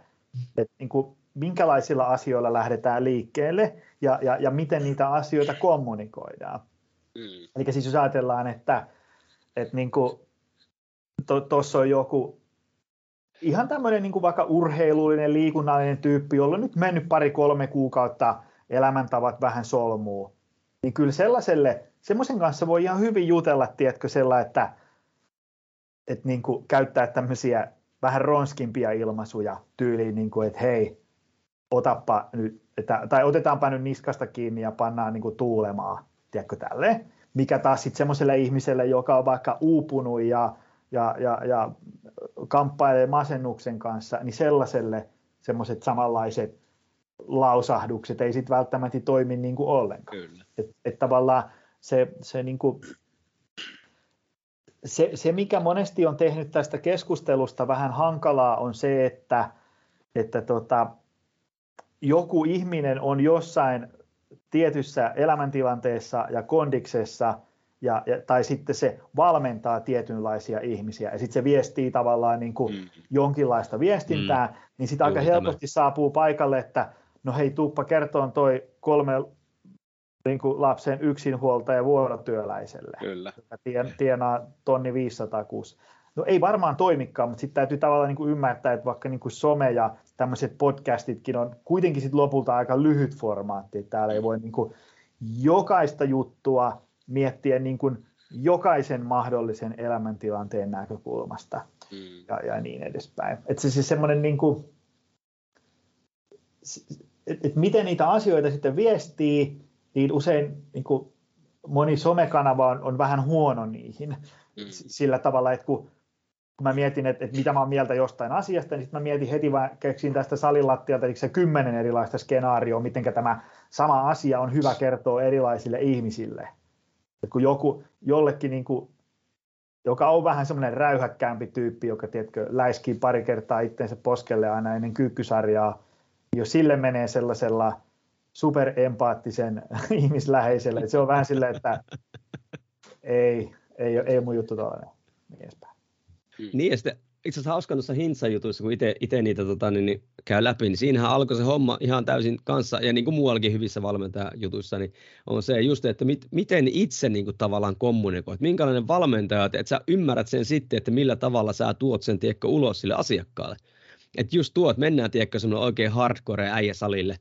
et niin kuin minkälaisilla asioilla lähdetään liikkeelle ja, ja, ja miten niitä asioita kommunikoidaan. Mm. Eli siis jos ajatellaan, että, että niin tuossa to, on joku ihan tämmöinen niin vaikka urheilullinen, liikunnallinen tyyppi, jolla on nyt mennyt pari-kolme kuukautta elämäntavat vähän solmuu, niin kyllä sellaiselle, semmoisen kanssa voi ihan hyvin jutella, tiedätkö, sella, että, että niin kuin käyttää tämmöisiä vähän ronskimpia ilmaisuja tyyliin, niin kuin, että hei, otappa nyt, että, tai otetaanpa nyt niskasta kiinni ja pannaan niin kuin tuulemaan, tiedätkö, tälleen. Mikä taas sitten semmoiselle ihmiselle, joka on vaikka uupunut ja, ja, ja, ja kamppailee masennuksen kanssa, niin sellaiselle semmoiset samanlaiset lausahdukset ei sitten välttämättä toimi niin kuin ollenkaan. Kyllä. Et, et tavallaan se, se, niin kuin, se, se, mikä monesti on tehnyt tästä keskustelusta vähän hankalaa, on se, että, että tota, joku ihminen on jossain tietyssä elämäntilanteessa ja kondiksessa, ja, ja, tai sitten se valmentaa tietynlaisia ihmisiä, ja sitten se viestii tavallaan niin kuin mm. jonkinlaista viestintää, mm. niin sitten aika helposti tämä. saapuu paikalle, että no hei, tuppa kertoon toi kolme niin kuin lapsen yksinhuoltaja vuorotyöläiselle, Kyllä. joka tien, tienaa tonni 500 kuussa. No ei varmaan toimikaan, mutta sitten täytyy tavallaan niin kuin ymmärtää, että vaikka niin kuin some ja tämmöiset podcastitkin on kuitenkin sit lopulta aika lyhyt formaatti. Täällä ei voi niin kuin jokaista juttua miettiä niin kuin jokaisen mahdollisen elämäntilanteen näkökulmasta mm. ja, ja niin edespäin. Että se siis semmoinen niin kuin, että et miten niitä asioita sitten viestii, niin usein niin kuin moni somekanava on, on vähän huono niihin mm. sillä tavalla, että kun kun mä mietin, että, että mitä mä oon mieltä jostain asiasta, niin sitten mä mietin heti, vaan keksin tästä salilattialta se kymmenen erilaista skenaarioa, miten tämä sama asia on hyvä kertoa erilaisille ihmisille. Et kun joku, jollekin, niin kuin, joka on vähän semmoinen räyhäkkäämpi tyyppi, joka tiedätkö, läiskii pari kertaa itseensä poskelle aina ennen kyykkysarjaa, jos sille menee sellaisella superempaattisen (laughs) ihmisläheisellä, että se on vähän silleen, että ei, ei, ei ole mun juttu tällainen. Niin Mm. Niin, ja sitten itse asiassa hauska noissa Hintsa-jutuissa, kun itse niitä tota, niin, niin, käy läpi, niin siinähän alkoi se homma ihan täysin kanssa, ja niin kuin muuallakin hyvissä valmentajajutuissa, niin on se just, että mit, miten itse niin kuin, tavallaan kommunikoit, minkälainen valmentaja, että sä ymmärrät sen sitten, että millä tavalla sä tuot sen tiekko ulos sille asiakkaalle. Että just tuot, mennään tiekko semmoinen oikein hardcore äijä salille,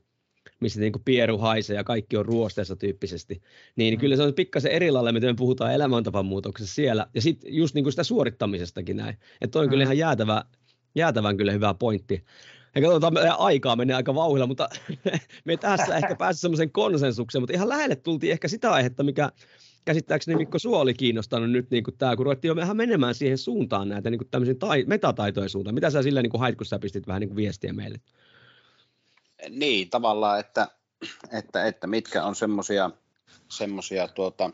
missä niin kuin pieru haisee ja kaikki on ruosteessa tyyppisesti, niin mm. kyllä se on pikkasen eri lailla, miten me puhutaan elämäntavan muutoksessa siellä, ja sitten just niin kuin sitä suorittamisestakin näin. Että toi on mm. kyllä ihan jäätävä, jäätävän kyllä hyvä pointti. Ja katsotaan, aikaa menee aika vauhilla, mutta (laughs) me tässä ehkä (laughs) pääsemme semmoisen konsensukseen, mutta ihan lähelle tultiin ehkä sitä aihetta, mikä käsittääkseni Mikko Suo oli kiinnostanut nyt, niin kuin tämä, kun ruvettiin jo vähän menemään siihen suuntaan näitä niin kuin tämmöisiin tai, metataitojen suuntaan. Mitä sä sillä niin kuin hait, kun sä pistit vähän niin kuin viestiä meille? Niin, tavallaan, että, että, että mitkä on semmoisia semmosia, tuota,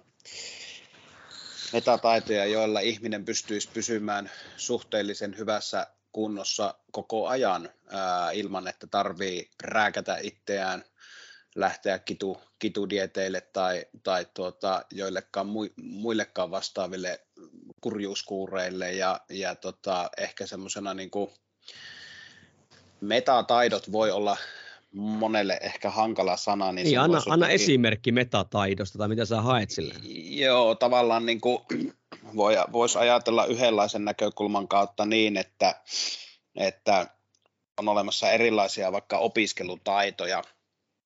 metataitoja, joilla ihminen pystyisi pysymään suhteellisen hyvässä kunnossa koko ajan ää, ilman, että tarvii rääkätä itseään, lähteä kitu, kitudieteille tai, tai tuota, joillekaan mu, muillekaan vastaaville kurjuuskuureille. Ja, ja tota, ehkä semmoisena niin metataidot voi olla monelle ehkä hankala sana. Niin, niin anna, anna esimerkki metataidosta tai mitä sä haet sillä. Joo, tavallaan niin kuin (clears throat) voi, voisi ajatella yhdenlaisen näkökulman kautta niin, että, että on olemassa erilaisia vaikka opiskelutaitoja,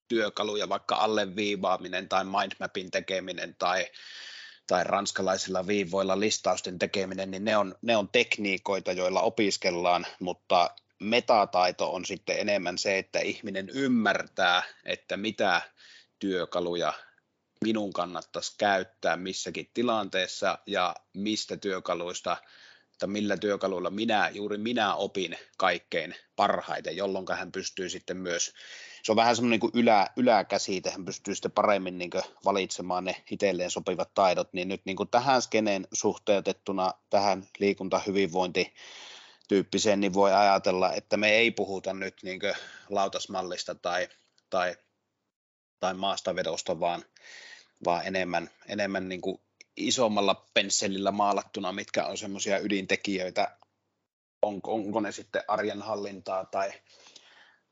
työkaluja, vaikka alleviivaaminen tai mindmapin tekeminen tai, tai ranskalaisilla viivoilla listausten tekeminen, niin ne on, ne on tekniikoita, joilla opiskellaan, mutta metataito on sitten enemmän se, että ihminen ymmärtää, että mitä työkaluja minun kannattaisi käyttää missäkin tilanteessa ja mistä työkaluista että millä työkaluilla minä, juuri minä opin kaikkein parhaiten, jolloin hän pystyy sitten myös, se on vähän semmoinen niin ylä, yläkäsite, hän pystyy sitten paremmin niin valitsemaan ne itselleen sopivat taidot, niin nyt niin kuin tähän skeneen suhteutettuna tähän liikuntahyvinvointi tyyppiseen, niin voi ajatella, että me ei puhuta nyt niin lautasmallista tai, tai, tai maastavedosta, vaan, vaan enemmän, enemmän niin isommalla pensselillä maalattuna, mitkä on semmoisia ydintekijöitä, onko, onko ne sitten arjen hallintaa tai,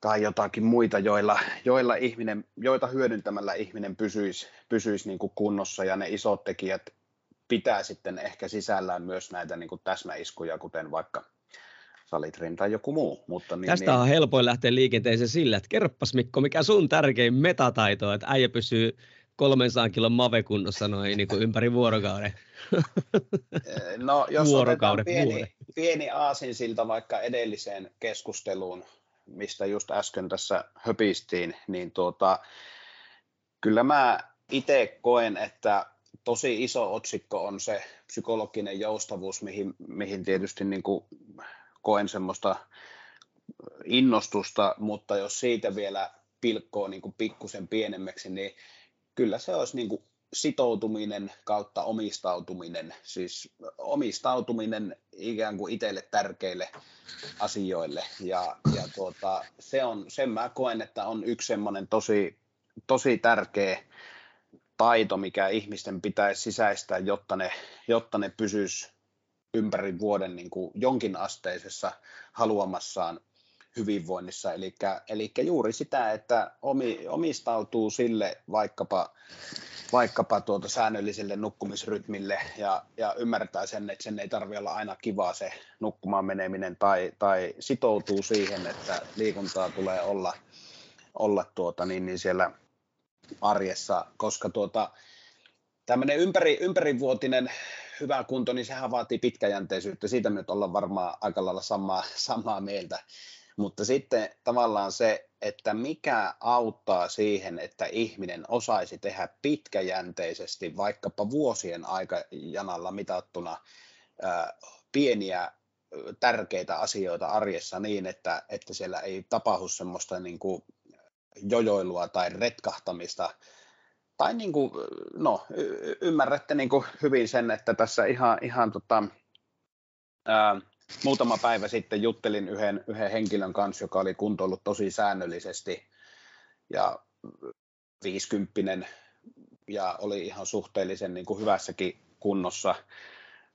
tai jotakin muita, joilla, joilla ihminen, joita hyödyntämällä ihminen pysyisi, pysyisi niin kuin kunnossa. Ja ne isot tekijät pitää sitten ehkä sisällään myös näitä niin kuin täsmäiskuja, kuten vaikka Salitrin tai joku muu. Mutta niin, Tästä niin... on helpoin lähteä liikenteeseen sillä, että kerroppas Mikko, mikä sun tärkein metataito, että äijä pysyy 300 kilon mavekunnossa noin niin kuin ympäri vuorokauden. No jos vuorokauden, pieni, pieni aasinsilta vaikka edelliseen keskusteluun, mistä just äsken tässä höpistiin, niin tuota, kyllä mä itse koen, että tosi iso otsikko on se psykologinen joustavuus, mihin, mihin tietysti niin kuin koen semmoista innostusta, mutta jos siitä vielä pilkkoo niin kuin pikkusen pienemmäksi, niin kyllä se olisi niin kuin sitoutuminen kautta omistautuminen, siis omistautuminen ikään kuin itselle tärkeille asioille. Ja, ja tuota, se on, sen mä koen, että on yksi semmoinen tosi, tosi tärkeä taito, mikä ihmisten pitäisi sisäistää, jotta ne, jotta ne pysyisi ympäri vuoden niin kuin jonkin asteisessa haluamassaan hyvinvoinnissa, eli, eli juuri sitä, että omi, omistautuu sille vaikkapa, vaikkapa tuota säännölliselle nukkumisrytmille ja, ja ymmärtää sen, että sen ei tarvitse olla aina kivaa se nukkumaan meneminen tai, tai sitoutuu siihen, että liikuntaa tulee olla, olla tuota, niin, niin siellä arjessa, koska tuota, tämmöinen ympäri, ympärivuotinen hyvä kunto, niin sehän vaatii pitkäjänteisyyttä. Siitä me nyt ollaan varmaan aika lailla samaa, (laughs) samaa mieltä. Mutta sitten tavallaan se, että mikä auttaa siihen, että ihminen osaisi tehdä pitkäjänteisesti vaikkapa vuosien aikajanalla mitattuna pieniä tärkeitä asioita arjessa niin, että, että siellä ei tapahdu semmoista niin kuin jojoilua tai retkahtamista, tai niin kuin, no, y- ymmärrätte niin kuin hyvin sen, että tässä ihan, ihan tota, ää, muutama päivä sitten juttelin yhden, yhden henkilön kanssa, joka oli kuntoillut tosi säännöllisesti ja 50 ja oli ihan suhteellisen niin kuin hyvässäkin kunnossa,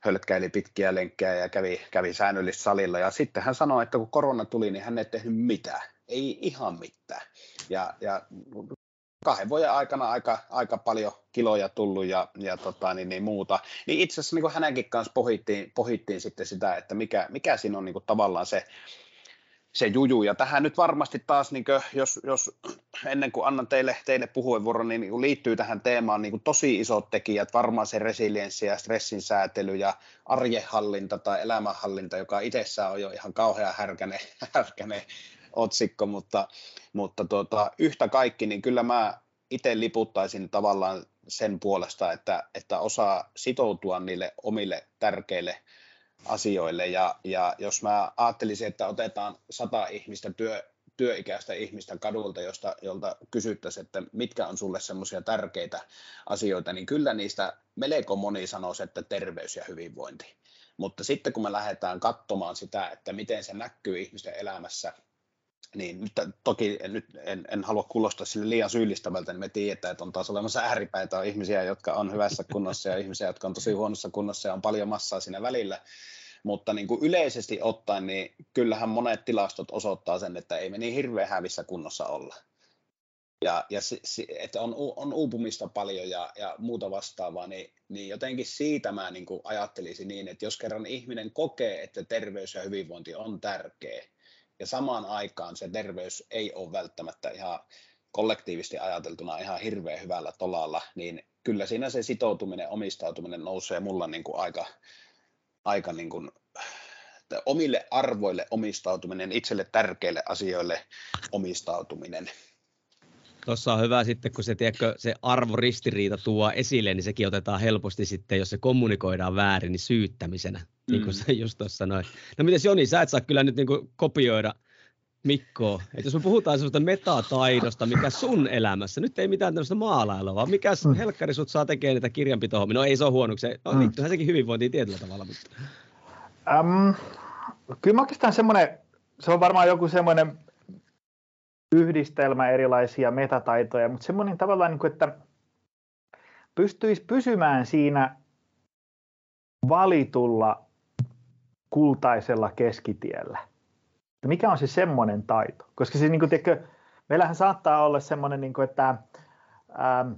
hölkkäili pitkiä lenkkejä ja kävi, kävi säännöllisesti salilla. Ja sitten hän sanoi, että kun korona tuli, niin hän ei tehnyt mitään, ei ihan mitään. Ja, ja kahden vuoden aikana aika, aika paljon kiloja tullut ja, ja tota, niin, niin muuta. Niin itse asiassa niin hänenkin kanssa pohittiin, pohittiin sitten sitä, että mikä, mikä siinä on niin kuin tavallaan se, se juju. Ja tähän nyt varmasti taas, niin kuin, jos, jos ennen kuin annan teille, teille puheenvuoron, niin, niin liittyy tähän teemaan niin kuin tosi isot tekijät, varmaan se resilienssi ja stressin säätely ja arjehallinta tai elämänhallinta, joka itsessään on jo ihan kauhean härkäne, (laughs) härkäne otsikko, mutta, mutta tuota, yhtä kaikki, niin kyllä mä itse liputtaisin tavallaan sen puolesta, että, että osaa sitoutua niille omille tärkeille asioille. Ja, ja jos mä ajattelisin, että otetaan sata ihmistä työ, työikäistä ihmistä kadulta, josta, jolta kysyttäisiin, että mitkä on sulle semmoisia tärkeitä asioita, niin kyllä niistä melko moni sanoisi, että terveys ja hyvinvointi. Mutta sitten kun me lähdetään katsomaan sitä, että miten se näkyy ihmisten elämässä niin toki nyt en, en halua kuulostaa sille liian syyllistävältä, niin me tiedetään, että on taas olemassa ääripäitä, on ihmisiä, jotka on hyvässä kunnossa ja ihmisiä, jotka on tosi huonossa kunnossa ja on paljon massaa siinä välillä. Mutta niin kuin yleisesti ottaen, niin kyllähän monet tilastot osoittaa sen, että ei me niin hirveän hävissä kunnossa olla. Ja, ja se, se, että on, on uupumista paljon ja, ja muuta vastaavaa, niin, niin jotenkin siitä mä niin kuin ajattelisin niin, että jos kerran ihminen kokee, että terveys ja hyvinvointi on tärkeä, ja samaan aikaan se terveys ei ole välttämättä ihan kollektiivisesti ajateltuna ihan hirveän hyvällä tolalla, niin kyllä siinä se sitoutuminen, omistautuminen nousee mulla niin kuin aika, aika niin kuin, omille arvoille omistautuminen, itselle tärkeille asioille omistautuminen. Tuossa on hyvä sitten, kun se, tiedätkö, se arvoristiriita tuo esille, niin sekin otetaan helposti sitten, jos se kommunikoidaan väärin, niin syyttämisenä, mm. niin kuin mm. sä just tuossa sanoit. No mites Joni, sä et saa kyllä nyt niin kuin kopioida Mikko, että jos me puhutaan sellaista metataidosta, mikä sun elämässä, nyt ei mitään tämmöistä maalailua, vaan mikä mm. helkkari sut saa tekemään niitä kirjanpitohommia. No ei se ole huono, se no, mm. liittyyhän sekin hyvinvointiin tietyllä tavalla. Mutta... Um, kyllä mä oikeastaan semmoinen, se on varmaan joku semmoinen yhdistelmä erilaisia metataitoja, mutta semmoinen tavallaan, niin kuin, että pystyisi pysymään siinä valitulla kultaisella keskitiellä. Mikä on se semmoinen taito? Koska se, niin kuin, tiedätkö, meillähän saattaa olla semmoinen, niin kuin, että, ähm,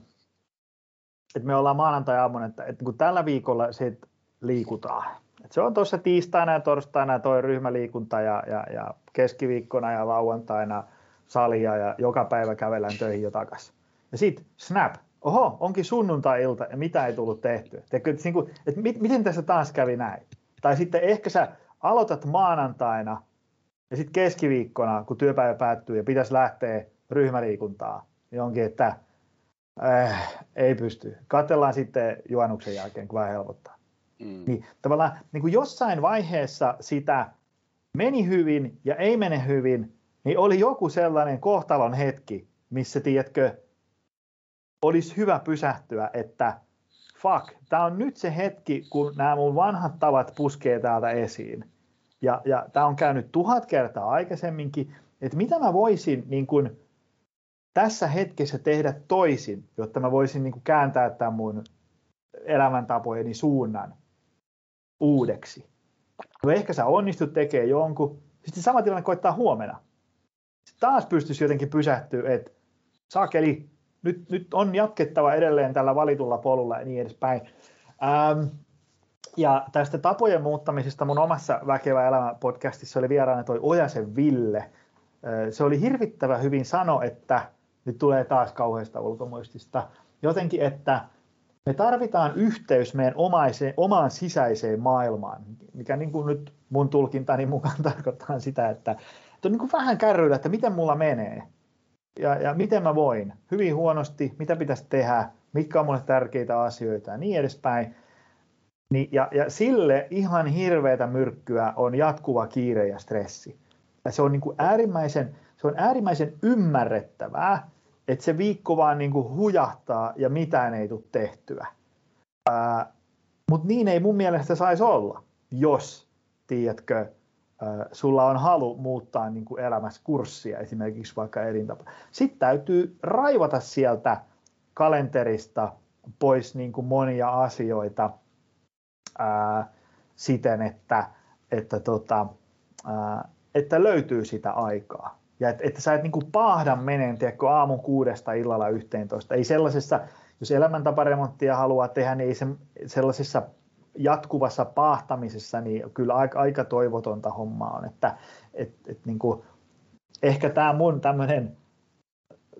että me ollaan maanantai-aamuna, että, että niin tällä viikolla se liikutaan. Et se on tuossa tiistaina ja torstaina toi ryhmäliikunta ja, ja, ja keskiviikkona ja lauantaina – salia ja joka päivä kävellään töihin jo takaisin. Ja sitten snap, oho, onkin sunnuntai-ilta ja mitä ei tullut tehtyä. Teekö, että, niin kuin, että miten tässä taas kävi näin? Tai sitten ehkä sä aloitat maanantaina ja sitten keskiviikkona, kun työpäivä päättyy ja pitäisi lähteä ryhmäliikuntaa, niin onkin, että äh, ei pysty. Katellaan sitten juonuksen jälkeen, kun vähän helpottaa. Mm. Niin tavallaan niin kuin jossain vaiheessa sitä meni hyvin ja ei mene hyvin, niin oli joku sellainen kohtalon hetki, missä, tiedätkö, olisi hyvä pysähtyä, että fuck, tämä on nyt se hetki, kun nämä mun vanhat tavat puskee täältä esiin. Ja, ja tämä on käynyt tuhat kertaa aikaisemminkin, että mitä mä voisin niin kun, tässä hetkessä tehdä toisin, jotta mä voisin niin kun, kääntää tämän mun elämäntapojeni suunnan uudeksi. No ehkä sä onnistut tekemään jonkun, sitten sama tilanne koittaa huomenna taas pystyisi jotenkin pysähtyä, että sakeli, nyt, nyt on jatkettava edelleen tällä valitulla polulla ja niin edespäin. Ähm, ja tästä tapojen muuttamisesta mun omassa Väkevä elämä podcastissa oli vieraana toi Ojasen Ville. Äh, se oli hirvittävä hyvin sano, että nyt tulee taas kauheasta ulkomuistista. Jotenkin, että me tarvitaan yhteys meidän omaiseen, omaan sisäiseen maailmaan, mikä niin kuin nyt mun tulkintani mukaan (laughs) tarkoittaa sitä, että on niin kuin vähän kärryillä, että miten mulla menee ja, ja miten mä voin, hyvin huonosti, mitä pitäisi tehdä, mitkä on mulle tärkeitä asioita ja niin edespäin. Niin, ja, ja sille ihan hirveätä myrkkyä on jatkuva kiire ja stressi. Ja se on, niin kuin äärimmäisen, se on äärimmäisen ymmärrettävää, että se viikko vaan niin kuin hujahtaa ja mitään ei tule tehtyä. Mutta niin ei mun mielestä saisi olla, jos, tiedätkö, sulla on halu muuttaa niin kuin elämässä kurssia, esimerkiksi vaikka elintapa. Sitten täytyy raivata sieltä kalenterista pois niin kuin monia asioita ää, siten, että, että, tota, ää, että löytyy sitä aikaa. Ja että, että sä et niin kuin paahda meneen tiedätkö, aamun kuudesta illalla yhteentoista. Ei sellaisessa, jos elämäntaparemonttia haluaa tehdä, niin ei se, sellaisessa jatkuvassa pahtamisessa niin kyllä aika, aika toivotonta hommaa on, että et, et niin kuin, ehkä tämä mun tämmöinen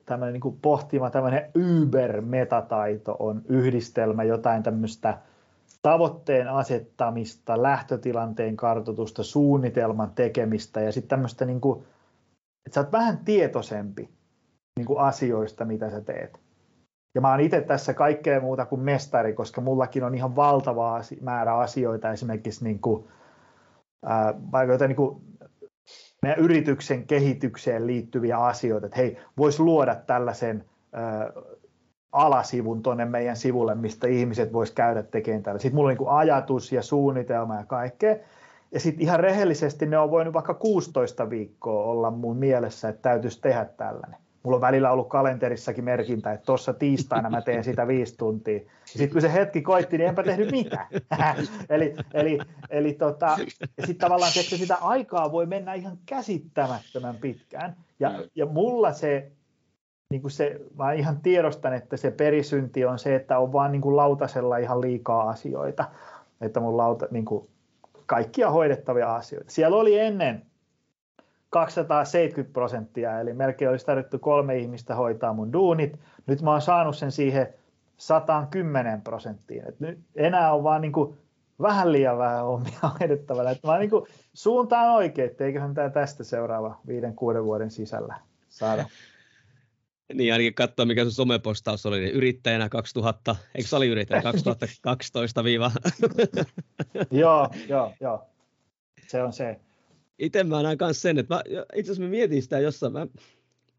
tämmöinen niin pohtima, tämmöinen Uber-metataito on yhdistelmä jotain tämmöistä tavoitteen asettamista, lähtötilanteen kartoitusta, suunnitelman tekemistä ja sitten tämmöistä, niin kuin, että sä oot vähän tietoisempi niin kuin asioista, mitä sä teet. Ja mä oon itse tässä kaikkea muuta kuin mestari, koska mullakin on ihan valtava määrä asioita, esimerkiksi niin kuin, ää, vaikka niin kuin meidän yrityksen kehitykseen liittyviä asioita, että hei, voisi luoda tällaisen ää, alasivun tuonne meidän sivulle, mistä ihmiset vois käydä tekemään tällä. Sitten mulla on niin ajatus ja suunnitelma ja kaikkea. Ja sitten ihan rehellisesti ne on voinut vaikka 16 viikkoa olla mun mielessä, että täytyisi tehdä tällainen mulla on välillä ollut kalenterissakin merkintä, että tuossa tiistaina mä teen sitä viisi tuntia. Sitten kun se hetki koitti, niin enpä tehnyt mitään. (laughs) eli eli, eli tota, sitten tavallaan että sitä aikaa voi mennä ihan käsittämättömän pitkään. Ja, ja mulla se, niin kuin se, mä ihan tiedostan, että se perisynti on se, että on vaan niin kuin lautasella ihan liikaa asioita. Että mun lauta, niin kuin kaikkia hoidettavia asioita. Siellä oli ennen 270 prosenttia, eli melkein olisi tarvittu kolme ihmistä hoitaa mun duunit. Nyt mä oon saanut sen siihen 110 prosenttiin. Et nyt enää on vaan niin kuin vähän liian vähän hommia (laughs) hoidettavana. Että mä niin kuin suuntaan oikein, että eiköhän tämä tästä seuraava viiden, kuuden vuoden sisällä saada Niin, ainakin katsoa, mikä sun somepostaus oli, niin yrittäjänä 2000, eikö se oli yrittäjänä 2012 viiva? (laughs) joo, joo, joo. Se on se. Itse mä näen myös sen, että itse asiassa mä mietin sitä jossain, mä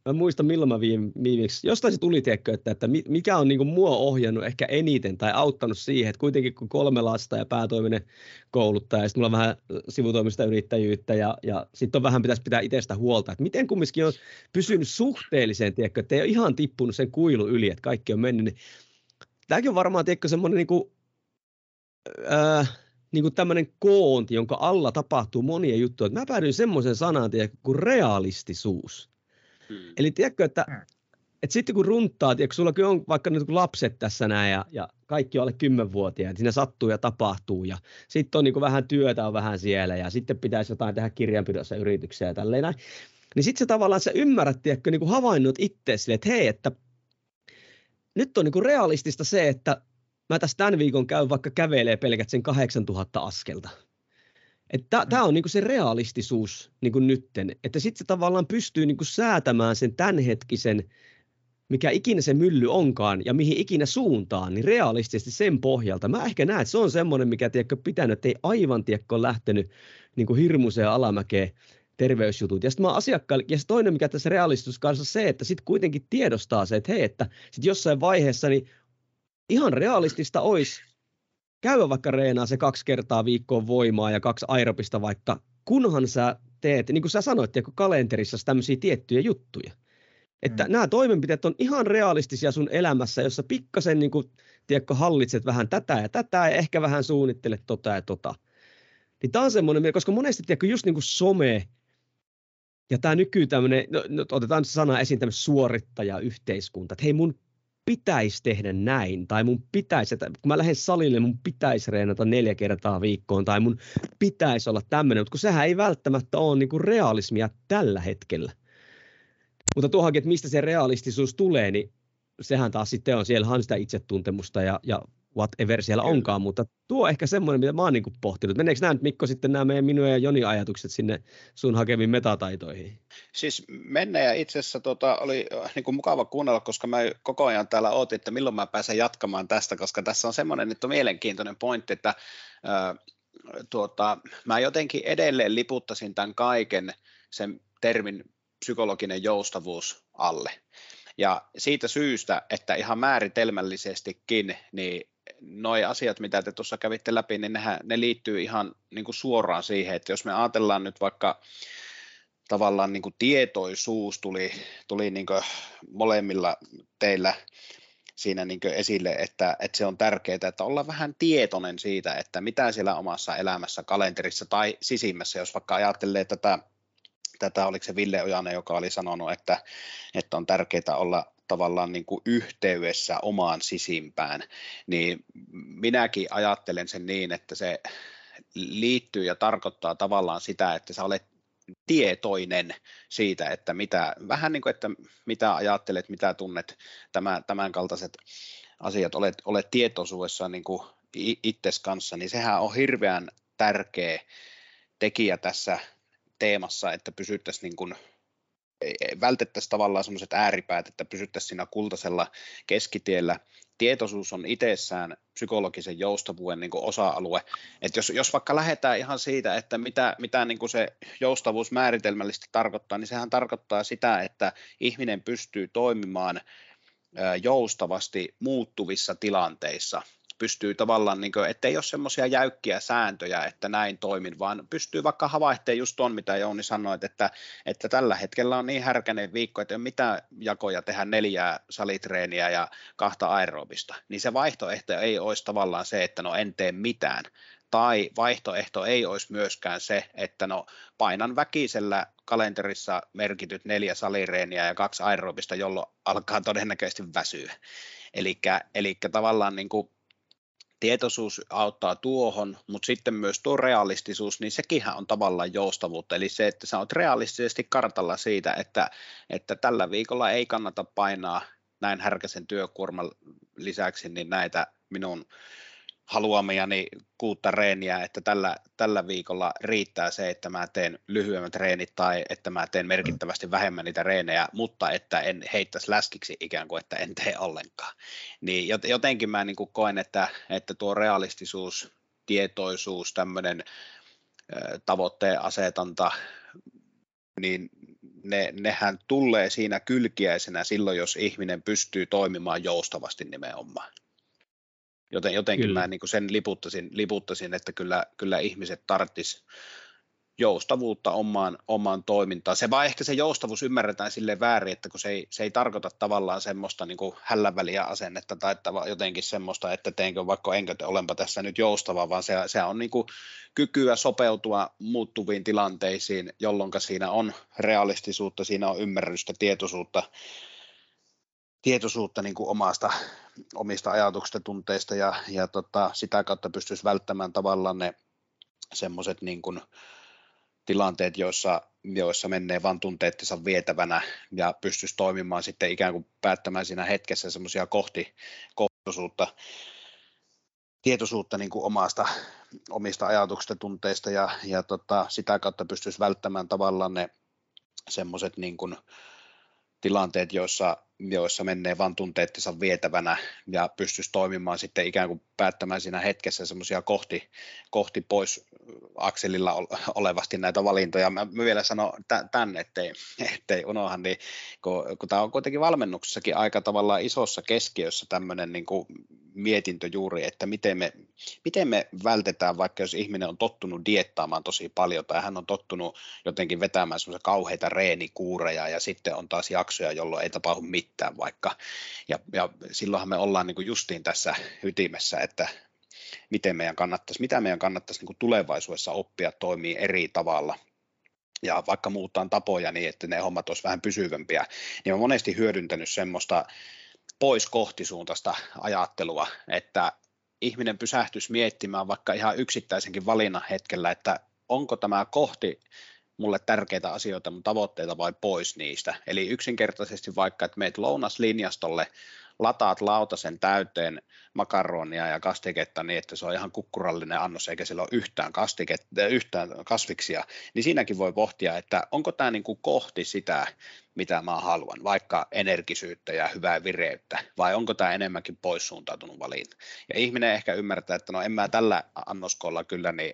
mä muistan milloin mä viimeksi, jostain se tuli tiedätkö, että, että mikä on niin mua ohjannut ehkä eniten tai auttanut siihen, että kuitenkin kun kolme lasta ja päätoiminen kouluttaja ja sitten mulla on vähän sivutoimista yrittäjyyttä ja, ja sitten on vähän pitäisi pitää itsestä huolta, että miten kumminkin on pysynyt suhteelliseen, tiedätkö, että ei ole ihan tippunut sen kuilu yli, että kaikki on mennyt, niin tämäkin on varmaan tiedätkö, semmoinen niin kuin, äh, niin kuin tämmöinen koonti, jonka alla tapahtuu monia juttuja. Mä päädyin semmoisen sanaan tiedätkö, kuin realistisuus. Hmm. Eli tiedätkö, että, hmm. että sitten kun runtaa, tiedätkö, sulla on vaikka nyt lapset tässä näin ja, ja kaikki on alle kymmenvuotiaita, siinä sattuu ja tapahtuu ja sitten on niin vähän työtä on vähän siellä ja sitten pitäisi jotain tehdä kirjanpidossa yrityksiä ja tälleen näin. Niin sitten se tavallaan sä ymmärrät, tiedätkö, niin kuin havainnut itse sille, että hei, että nyt on niin kuin realistista se, että mä tässä tämän viikon käyn vaikka kävelee pelkät sen 8000 askelta. Tämä on niinku se realistisuus niinku nytten, että sitten se tavallaan pystyy niinku säätämään sen tämänhetkisen, mikä ikinä se mylly onkaan ja mihin ikinä suuntaan, niin realistisesti sen pohjalta. Mä ehkä näen, että se on semmoinen, mikä tiedätkö, pitänyt, että ei aivan tiedätkö, lähtenyt niinku hirmuiseen alamäkeen terveysjutut. Ja sitten mä asiakkaille, ja toinen mikä tässä realistus kanssa se, että sitten kuitenkin tiedostaa se, että hei, että sitten jossain vaiheessa niin ihan realistista olisi käydä vaikka reenaa se kaksi kertaa viikkoon voimaa ja kaksi aerobista vaikka, kunhan sä teet, niin kuin sä sanoit, kun kalenterissa tämmöisiä tiettyjä juttuja. Että mm. nämä toimenpiteet on ihan realistisia sun elämässä, jossa pikkasen niin kuin, tiedätkö, hallitset vähän tätä ja tätä ja ehkä vähän suunnittelet tota ja tota. Niin tämä on semmoinen, koska monesti tiedätkö, just niin kuin some ja tämä nyky tämmöinen, no, no, otetaan sana esiin tämmöinen suorittajayhteiskunta, että hei mun pitäisi tehdä näin, tai mun pitäisi, että kun mä lähden salille, mun pitäisi reenata neljä kertaa viikkoon, tai mun pitäisi olla tämmöinen, mutta kun sehän ei välttämättä ole niin kuin realismia tällä hetkellä. Mutta tuohonkin, että mistä se realistisuus tulee, niin sehän taas sitten on, siellä on sitä itsetuntemusta ja, ja whatever siellä Kyllä. onkaan, mutta tuo ehkä semmoinen, mitä mä oon niin pohtinut. Meneekö nämä nyt Mikko sitten nämä meidän minun ja Joni ajatukset sinne sun hakemiin metataitoihin? Siis mennä ja itse asiassa tota, oli äh, niin kuin mukava kuunnella, koska mä koko ajan täällä ootin, että milloin mä pääsen jatkamaan tästä, koska tässä on semmoinen nyt on mielenkiintoinen pointti, että ää, äh, tuota, mä jotenkin edelleen liputtasin tämän kaiken sen termin psykologinen joustavuus alle. Ja siitä syystä, että ihan määritelmällisestikin, niin noi asiat, mitä te tuossa kävitte läpi, niin nehän, ne liittyy ihan niin kuin suoraan siihen, että jos me ajatellaan nyt vaikka tavallaan niin kuin tietoisuus tuli, tuli niin kuin molemmilla teillä siinä niin esille, että, että se on tärkeää, että olla vähän tietoinen siitä, että mitä siellä omassa elämässä, kalenterissa tai sisimmässä, jos vaikka ajattelee tätä, tätä oliko se Ville Ojanen, joka oli sanonut, että, että on tärkeää olla tavallaan niin kuin yhteydessä omaan sisimpään, niin minäkin ajattelen sen niin, että se liittyy ja tarkoittaa tavallaan sitä, että sä olet tietoinen siitä, että mitä, vähän niin kuin, että mitä ajattelet, mitä tunnet, tämä, tämän kaltaiset asiat, olet, olet tietoisuudessa niin kuin itses kanssa, niin sehän on hirveän tärkeä tekijä tässä teemassa, että pysyttäisiin niin kuin vältettäisiin tavallaan sellaiset ääripäät, että pysyttäisiin siinä kultaisella keskitiellä. Tietoisuus on itsessään psykologisen joustavuuden niin osa-alue. Et jos, jos vaikka lähdetään ihan siitä, että mitä, mitä niin kuin se joustavuus määritelmällisesti tarkoittaa, niin sehän tarkoittaa sitä, että ihminen pystyy toimimaan joustavasti muuttuvissa tilanteissa – pystyy tavallaan, niin kuin, ettei ole semmoisia jäykkiä sääntöjä, että näin toimin, vaan pystyy vaikka havaitteen just tuon, mitä Jouni sanoi, että, että tällä hetkellä on niin härkäinen viikko, että ei ole mitään jakoja tehdä neljää salitreeniä ja kahta aerobista, niin se vaihtoehto ei olisi tavallaan se, että no en tee mitään, tai vaihtoehto ei olisi myöskään se, että no painan väkisellä kalenterissa merkityt neljä salireeniä ja kaksi aerobista, jolloin alkaa todennäköisesti väsyä. Eli tavallaan niin kuin tietoisuus auttaa tuohon, mutta sitten myös tuo realistisuus, niin sekinhän on tavallaan joustavuutta, eli se, että sä oot realistisesti kartalla siitä, että, että tällä viikolla ei kannata painaa näin härkäsen työkuorman lisäksi niin näitä minun haluamiani kuutta reeniä, että tällä, tällä viikolla riittää se, että mä teen lyhyemmät reenit tai että mä teen merkittävästi vähemmän niitä reenejä, mutta että en heittäisi läskiksi ikään kuin, että en tee ollenkaan. Niin jotenkin mä niin kuin koen, että, että tuo realistisuus, tietoisuus, tämmöinen tavoitteen asetanta, niin ne, nehän tulee siinä kylkiäisenä silloin, jos ihminen pystyy toimimaan joustavasti nimenomaan. Joten jotenkin kyllä. mä niin kuin sen liputtasin, liputtasin, että kyllä, kyllä ihmiset tarttis joustavuutta omaan, omaan toimintaan. Se vaan ehkä se joustavuus ymmärretään sille väärin, että kun se ei, se ei tarkoita tavallaan semmoista niin kuin hälläväliä asennetta tai että jotenkin semmoista, että teenkö vaikka enkö olenpa tässä nyt joustava, vaan se, se on niin kuin kykyä sopeutua muuttuviin tilanteisiin, jolloin siinä on realistisuutta, siinä on ymmärrystä, tietoisuutta, tietoisuutta niin kuin omasta, omista ajatuksista, tunteista ja, ja tota, sitä kautta pystyisi välttämään tavallaan ne semmoiset niin kuin, tilanteet, joissa, joissa menee vain tunteettensa vietävänä ja pystyisi toimimaan sitten ikään kuin päättämään siinä hetkessä semmoisia kohti kohtuisuutta, tietoisuutta niin kuin omasta, omista ajatuksista, tunteista ja, ja tota, sitä kautta pystyisi välttämään tavallaan ne semmoiset niin kuin, tilanteet, joissa, joissa menee vain tunteettensa vietävänä ja pystyisi toimimaan sitten ikään kuin päättämään siinä hetkessä semmoisia kohti, kohti pois akselilla olevasti näitä valintoja. Mä vielä sanon tänne, ettei, ettei unohan, niin kun, kun tämä on kuitenkin valmennuksessakin aika tavallaan isossa keskiössä tämmöinen niin mietintö juuri, että miten me, miten me vältetään, vaikka jos ihminen on tottunut diettaamaan tosi paljon tai hän on tottunut jotenkin vetämään semmoisia kauheita reenikuureja ja sitten on taas jaksoja, jolloin ei tapahdu mitään vaikka. Ja, ja silloinhan me ollaan niin kuin justiin tässä ytimessä, että miten meidän kannattaisi, mitä meidän kannattaisi niin kuin tulevaisuudessa oppia toimii eri tavalla ja vaikka muuttaa tapoja niin, että ne hommat olisi vähän pysyvämpiä, niin olen monesti hyödyntänyt semmoista pois kohtisuuntaista ajattelua, että ihminen pysähtyisi miettimään vaikka ihan yksittäisenkin valinnan hetkellä, että onko tämä kohti mulle tärkeitä asioita, mun tavoitteita vai pois niistä. Eli yksinkertaisesti vaikka, että meet lounaslinjastolle, lataat lautasen täyteen makaronia ja kastiketta niin, että se on ihan kukkurallinen annos eikä sillä ole yhtään, kastiketta, yhtään kasviksia, niin siinäkin voi pohtia, että onko tämä niin kuin kohti sitä, mitä mä haluan, vaikka energisyyttä ja hyvää vireyttä, vai onko tämä enemmänkin poissuuntautunut valinta. Ja ihminen ehkä ymmärtää, että no en mä tällä annoskolla kyllä niin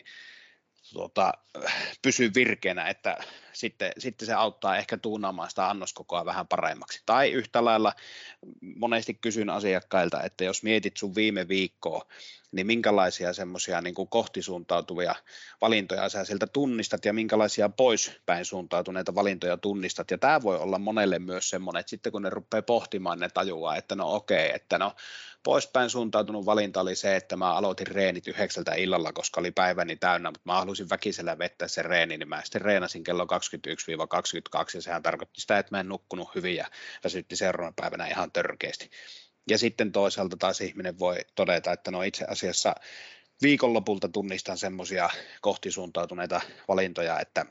tuota, pysy virkeänä, että sitten, sitten se auttaa ehkä tuunaamaan sitä annoskokoa vähän paremmaksi. Tai yhtä lailla monesti kysyn asiakkailta, että jos mietit sun viime viikkoa, niin minkälaisia semmoisia niin kohtisuuntautuvia valintoja sä sieltä tunnistat ja minkälaisia poispäin suuntautuneita valintoja tunnistat. Ja tämä voi olla monelle myös semmoinen, että sitten kun ne rupeaa pohtimaan, ne tajuaa, että no okei, että no poispäin suuntautunut valinta oli se, että mä aloitin reenit yhdeksältä illalla, koska oli päiväni täynnä, mutta mä halusin väkisellä vettä sen reeni, niin mä sitten reenasin kello 21-22 ja sehän tarkoitti sitä, että mä en nukkunut hyvin ja väsytti seuraavana päivänä ihan törkeästi. Ja sitten toisaalta taas ihminen voi todeta, että no itse asiassa viikonlopulta tunnistan semmoisia kohtisuuntautuneita valintoja, että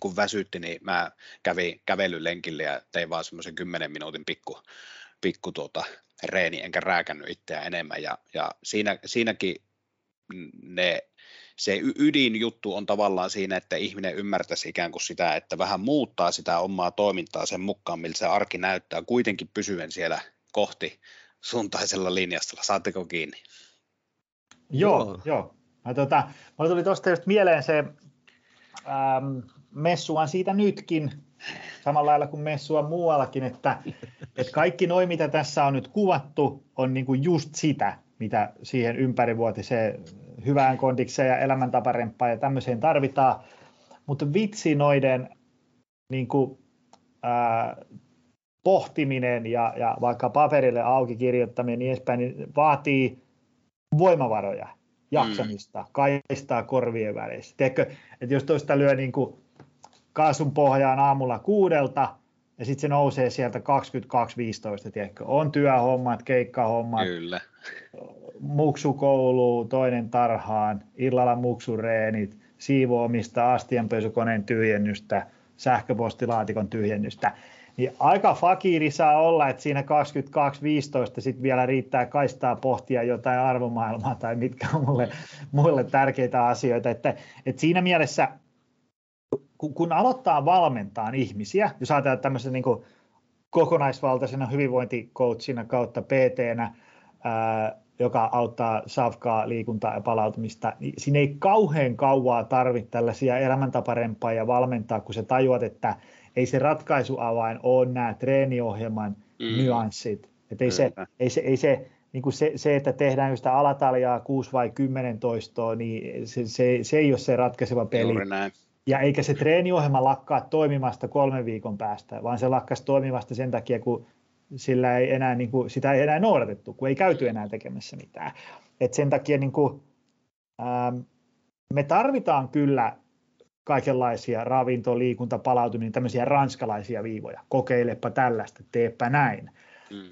kun väsytti, niin mä kävin kävelylenkille ja tein vaan semmoisen 10 minuutin pikku, pikku tuota, reeni, enkä rääkännyt itseä enemmän. Ja, ja siinä, siinäkin ne, se ydinjuttu on tavallaan siinä, että ihminen ymmärtäisi ikään kuin sitä, että vähän muuttaa sitä omaa toimintaa sen mukaan, miltä se arki näyttää, kuitenkin pysyen siellä kohti suuntaisella linjasta. Saatteko kiinni? Joo, joo. joo. Mä, tota, mä tuli tuosta just mieleen se, ähm, messuan siitä nytkin, samalla lailla kuin messua muuallakin, että, (laughs) että kaikki noin, mitä tässä on nyt kuvattu, on niin kuin just sitä, mitä siihen ympärivuotiseen hyvään kondikseen ja elämäntaparempaan ja tämmöiseen tarvitaan. Mutta vitsi noiden niin kuin, ää, pohtiminen ja, ja vaikka paperille auki kirjoittaminen niin edespäin, niin vaatii voimavaroja, jaksamista, mm. kaistaa korvien välissä. Tiedätkö, että jos toista lyö niin kuin kaasun pohjaan aamulla kuudelta, ja sitten se nousee sieltä 22.15, tiedätkö? On työhommat, keikkahommat, Kyllä. muksukoulu, toinen tarhaan, illalla muksureenit, siivoamista, astianpesukoneen tyhjennystä, sähköpostilaatikon tyhjennystä niin aika fakiri saa olla, että siinä 22.15 sitten vielä riittää kaistaa pohtia jotain arvomaailmaa tai mitkä on mulle, mulle tärkeitä asioita. Että, että siinä mielessä, kun, kun aloittaa valmentaa ihmisiä, jos ajatellaan tämmöisen niin kokonaisvaltaisena hyvinvointikoutsina kautta PT-nä, joka auttaa safkaa, liikuntaa ja palautumista, niin siinä ei kauhean kauaa tarvitse tällaisia elämäntaparempaa ja valmentaa, kun sä tajuat, että ei se ratkaisuavain ole nämä treeniohjelman mm. nyanssit. Että ei, se, ei se, ei se, niin kuin se, se, että tehdään sitä alataljaa 6 vai 10 toistoa, niin se, se, se ei ole se ratkaiseva peli. Ja eikä se treeniohjelma lakkaa toimimasta kolmen viikon päästä, vaan se lakkasi toimimasta sen takia, kun sillä ei enää, niin kuin, sitä ei enää noudatettu, kun ei käyty enää tekemässä mitään. Et sen takia niin kuin, ähm, me tarvitaan kyllä kaikenlaisia ravinto, liikunta, palautuminen, tämmöisiä ranskalaisia viivoja. Kokeilepa tällaista, teepä näin. Mm.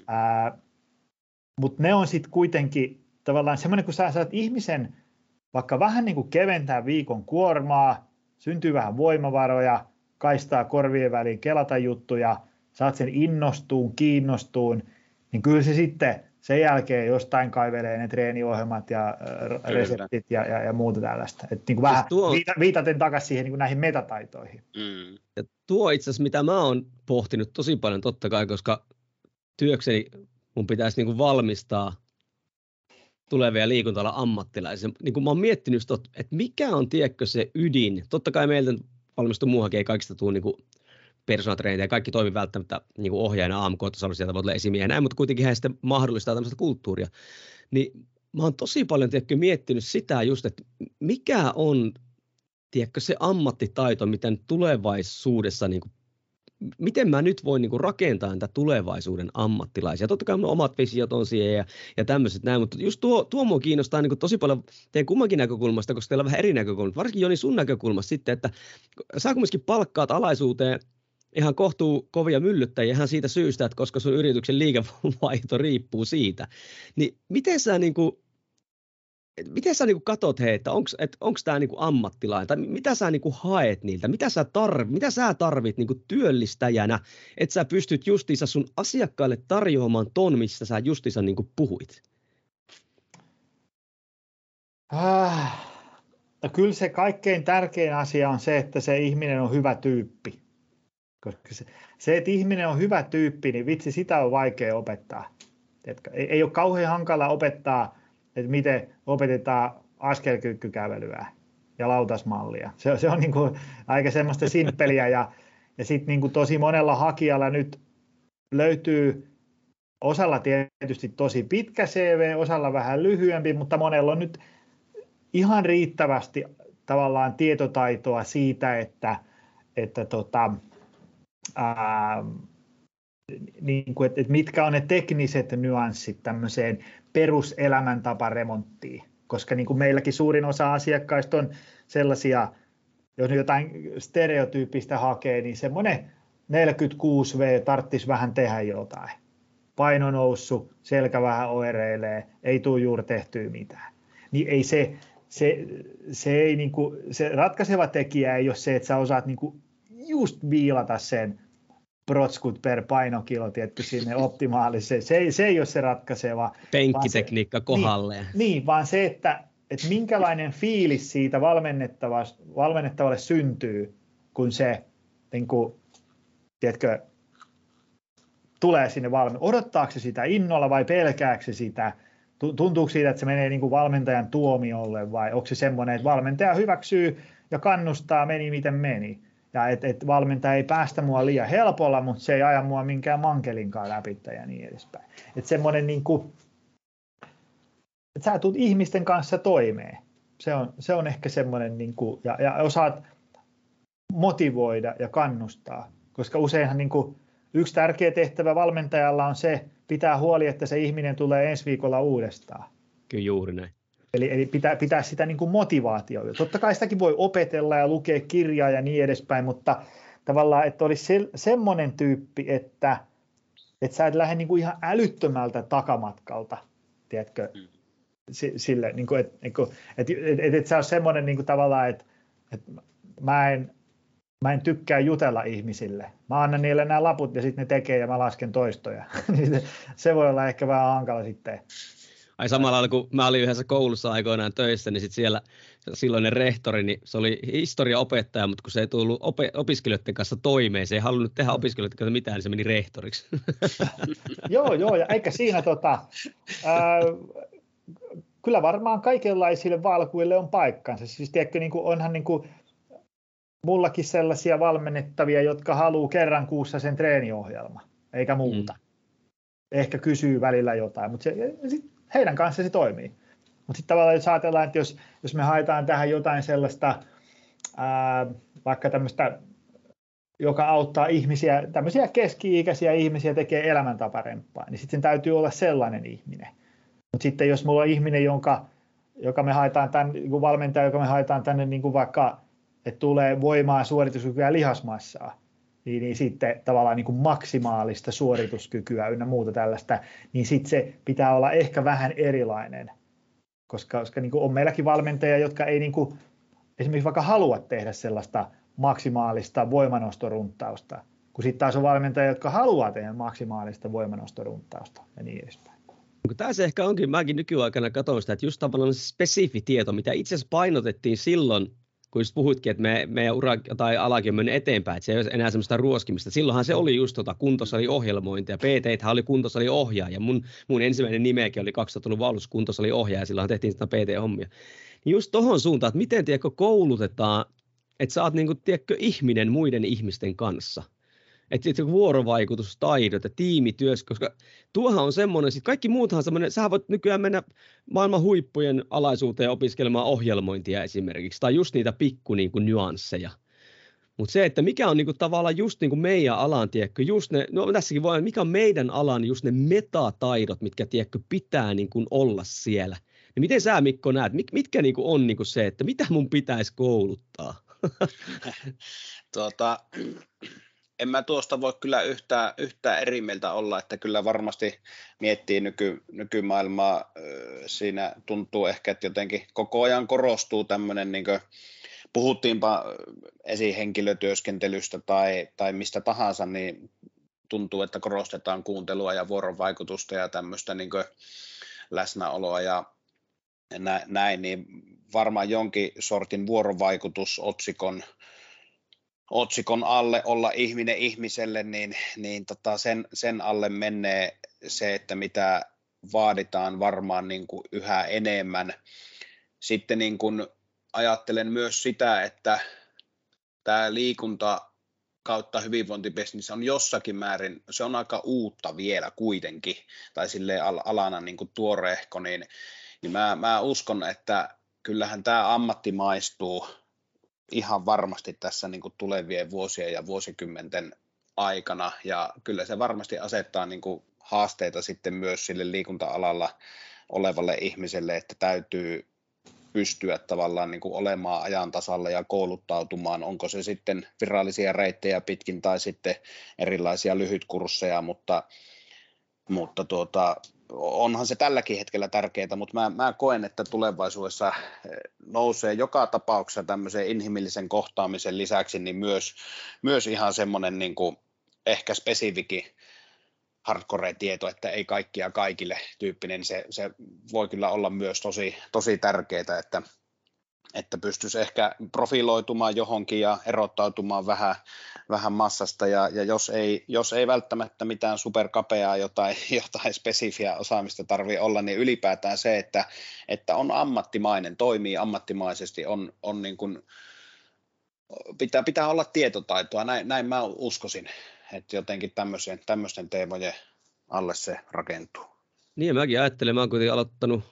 Mutta ne on sitten kuitenkin tavallaan semmoinen, kun sä saat ihmisen vaikka vähän niin kuin keventää viikon kuormaa, syntyy vähän voimavaroja, kaistaa korvien väliin, kelata juttuja, saat sen innostuun, kiinnostuun, niin kyllä se sitten sen jälkeen jostain kaivelee ne treeniohjelmat ja Kyllä. reseptit ja, ja, ja muuta tällaista. Et niin kuin siis vähän tuo... viitaten takaisin siihen niin kuin näihin metataitoihin. Mm. Ja tuo itse asiassa, mitä mä oon pohtinut tosi paljon totta kai, koska työkseni mun pitäisi niin kuin valmistaa tulevia liikunta ammattilaisia. Niin kuin mä oon miettinyt, että mikä on, tiedätkö, se ydin. Totta kai meiltä valmistuu muuhakin, ei kaikista tule niin kuin personal ja kaikki toimi välttämättä niin kuin ohjaajana AMK, sieltä voi olla esimiehiä näin, mutta kuitenkin hän sitten mahdollistaa tämmöistä kulttuuria. Niin mä oon tosi paljon tiedätkö, miettinyt sitä just, että mikä on tiedätkö, se ammattitaito, miten tulevaisuudessa niin kuin, miten mä nyt voin niin rakentaa näitä tulevaisuuden ammattilaisia. Totta kai mun omat visiot on siihen ja, ja tämmöiset näin, mutta just tuo, tuo mua kiinnostaa niin tosi paljon teidän kummankin näkökulmasta, koska teillä on vähän eri näkökulmat. Varsinkin Joni sun näkökulmasta sitten, että sä kumminkin palkkaat alaisuuteen ihan kohtuu kovia myllyttäjiä ihan siitä syystä, että koska sun yrityksen liikevaihto riippuu siitä. Niin miten sä niin kuin, miten sä niin katot hei, että onko tämä niin ammattilainen, tai mitä sä niin haet niiltä, mitä sä, tarv, mitä sä tarvit niin työllistäjänä, että sä pystyt justiinsa sun asiakkaille tarjoamaan ton, mistä sä justiinsa niin puhuit? Ah, no kyllä se kaikkein tärkein asia on se, että se ihminen on hyvä tyyppi. Koska se, se, että ihminen on hyvä tyyppi, niin vitsi, sitä on vaikea opettaa. Et ei, ei ole kauhean hankala opettaa, että miten opetetaan askelkyykkykävelyä ja lautasmallia. Se, se on niin kuin aika semmoista simppeliä ja, ja sitten niin tosi monella hakijalla nyt löytyy osalla tietysti tosi pitkä CV, osalla vähän lyhyempi, mutta monella on nyt ihan riittävästi tavallaan tietotaitoa siitä, että, että tota, ää, niin kuin, että, että mitkä on ne tekniset nyanssit tämmöiseen peruselämäntaparemonttiin, koska niin kuin meilläkin suurin osa asiakkaista on sellaisia, jos jotain stereotyyppistä hakee, niin semmoinen 46V tarttisi vähän tehdä jotain. Paino noussut, selkä vähän oireilee, ei tule juuri tehtyä mitään. Niin ei se, se, se, ei niin kuin, se ratkaiseva tekijä ei ole se, että sä osaat niin kuin just viilata sen protskut per painokilo tietty sinne optimaaliseen. Se ei, se ei ole se ratkaiseva. Penkkitekniikka se, kohdalleen. Niin, niin, vaan se, että, että minkälainen fiilis siitä valmennettavalle syntyy, kun se niin kuin, tiedätkö, tulee sinne valme. Odottaako se sitä innolla vai pelkääkö se sitä? Tuntuuko siitä, että se menee niin kuin valmentajan tuomiolle vai onko se semmoinen, että valmentaja hyväksyy ja kannustaa, meni miten meni? Ja että et valmentaja ei päästä mua liian helpolla, mutta se ei aja mua minkään mankelinkaan läpi ja niin edespäin. Että semmoinen niin kuin, että sä tulet ihmisten kanssa toimeen. Se on, se on ehkä semmoinen, niin kuin, ja, ja osaat motivoida ja kannustaa, koska useinhan niin kuin, yksi tärkeä tehtävä valmentajalla on se, pitää huoli, että se ihminen tulee ensi viikolla uudestaan. Kyllä juuri näin. Eli, eli pitää, pitää sitä niin kuin motivaatiota. Totta kai sitäkin voi opetella ja lukea kirjaa ja niin edespäin, mutta tavallaan, että olisi se, semmoinen tyyppi, että, että sä et lähde niin kuin ihan älyttömältä takamatkalta, tiedätkö, mm. sille, niin kuin, että, niin kuin, että, että, että, että sä ole semmoinen niin kuin tavallaan, että, että mä en mä en tykkää jutella ihmisille. Mä annan niille nämä laput ja sitten ne tekee ja mä lasken toistoja. (laughs) Niin se voi olla ehkä vähän hankala sitten. Ai samalla lailla kun mä olin yhdessä koulussa aikoinaan töissä, niin sit siellä silloinen rehtori, niin se oli historiaopettaja, mutta kun se ei tullut op- opiskelijoiden kanssa toimeen, se ei halunnut tehdä opiskelijoiden kanssa mitään, niin se meni rehtoriksi. (laughs) joo, joo, ja eikä siinä tota, ää, kyllä varmaan kaikenlaisille valkuille on paikkansa. Siis tiedätkö, niin kuin onhan niin kuin, mullakin sellaisia valmennettavia, jotka haluaa kerran kuussa sen treeniohjelma, eikä muuta. Mm. Ehkä kysyy välillä jotain, mutta se, sit heidän kanssa se toimii. Mutta sitten tavallaan jos ajatellaan, että jos, jos me haetaan tähän jotain sellaista, ää, vaikka tämmöistä, joka auttaa ihmisiä, tämmöisiä keski-ikäisiä ihmisiä tekee elämäntapa parempaa, niin sitten täytyy olla sellainen ihminen. Mutta sitten jos mulla on ihminen, jonka, joka me haetaan tänne, niin valmentaja, joka me haetaan tänne niin kuin vaikka, että tulee voimaa, suorituskykyä ja lihasmassaa, niin, niin sitten tavallaan niin kuin maksimaalista suorituskykyä ynnä muuta tällaista, niin sitten se pitää olla ehkä vähän erilainen, koska, koska niin kuin on meilläkin valmentajia, jotka ei niin kuin, esimerkiksi vaikka halua tehdä sellaista maksimaalista voimanostorunttausta, kun sitten taas on valmentajia, jotka haluaa tehdä maksimaalista voimanostorunttausta ja niin edespäin. Tämä se ehkä onkin, mäkin nykyaikana katsoin sitä, että just tavallaan se spesifi tieto, mitä itse asiassa painotettiin silloin kun just puhuitkin, että me, meidän ura tai alakin on mennyt eteenpäin, että se ei ole enää semmoista ruoskimista. Silloinhan se oli just tota kuntosaliohjelmointia, PT oli kuntosaliohjaaja. Mun, mun ensimmäinen nimekin oli 2000-luvun alussa kuntosaliohjaaja, silloin tehtiin sitä PT-hommia. Niin just tohon suuntaan, että miten tiedätkö, koulutetaan, että sä oot niin kuin, tiedätkö, ihminen muiden ihmisten kanssa – että se vuorovaikutustaidot ja tiimityös, koska tuohan on semmoinen, sit kaikki muuthan semmoinen, sä voit nykyään mennä maailman huippujen alaisuuteen opiskelemaan ohjelmointia esimerkiksi, tai just niitä pikku niin kuin, nyansseja. Mutta se, että mikä on niinku tavallaan just niinku meidän alan, tiedätkö, just ne, no tässäkin voi, mikä on meidän alan just ne metataidot, mitkä tiedätkö, pitää niinku olla siellä. Niin miten sä Mikko näet, mit, mitkä niinku on niinku se, että mitä mun pitäisi kouluttaa? (laughs) tuota, en mä tuosta voi kyllä yhtään, yhtään eri mieltä olla, että kyllä varmasti miettii nyky, nykymaailmaa, siinä tuntuu ehkä, että jotenkin koko ajan korostuu tämmöinen, niin puhuttiinpa esihenkilötyöskentelystä tai, tai mistä tahansa, niin tuntuu, että korostetaan kuuntelua ja vuorovaikutusta ja tämmöistä niin läsnäoloa ja näin, niin varmaan jonkin sortin vuorovaikutus otsikon otsikon alle olla ihminen ihmiselle, niin, niin tota sen, sen alle menee se, että mitä vaaditaan varmaan niin kuin yhä enemmän. Sitten niin kuin ajattelen myös sitä, että tämä liikunta kautta hyvinvointibisnis on jossakin määrin, se on aika uutta vielä kuitenkin, tai sille alana niin kuin tuoreehko, niin, niin mä, mä uskon, että kyllähän tämä ammattimaistuu ihan varmasti tässä niin kuin tulevien vuosien ja vuosikymmenten aikana, ja kyllä se varmasti asettaa niin kuin haasteita sitten myös sille liikunta-alalla olevalle ihmiselle, että täytyy pystyä tavallaan niin kuin olemaan ajan tasalla ja kouluttautumaan, onko se sitten virallisia reittejä pitkin tai sitten erilaisia lyhytkursseja, mutta, mutta tuota, onhan se tälläkin hetkellä tärkeää, mutta mä, mä koen, että tulevaisuudessa eh, nousee joka tapauksessa tämmöisen inhimillisen kohtaamisen lisäksi niin myös, myös ihan semmoinen niin kuin ehkä spesifikin hardcore-tieto, että ei kaikkia kaikille tyyppinen, se, se voi kyllä olla myös tosi, tosi tärkeää, että että pystyisi ehkä profiloitumaan johonkin ja erottautumaan vähän, vähän massasta, ja, ja jos, ei, jos ei välttämättä mitään superkapeaa jotain, (laughs) jotain spesifiä osaamista tarvitse olla, niin ylipäätään se, että, että on ammattimainen, toimii ammattimaisesti, on, on niin kuin, pitää, pitää olla tietotaitoa, näin, näin mä uskoisin, että jotenkin tämmöisen, tämmöisten teemojen alle se rakentuu. Niin, mäkin ajattelen, mä oon kuitenkin aloittanut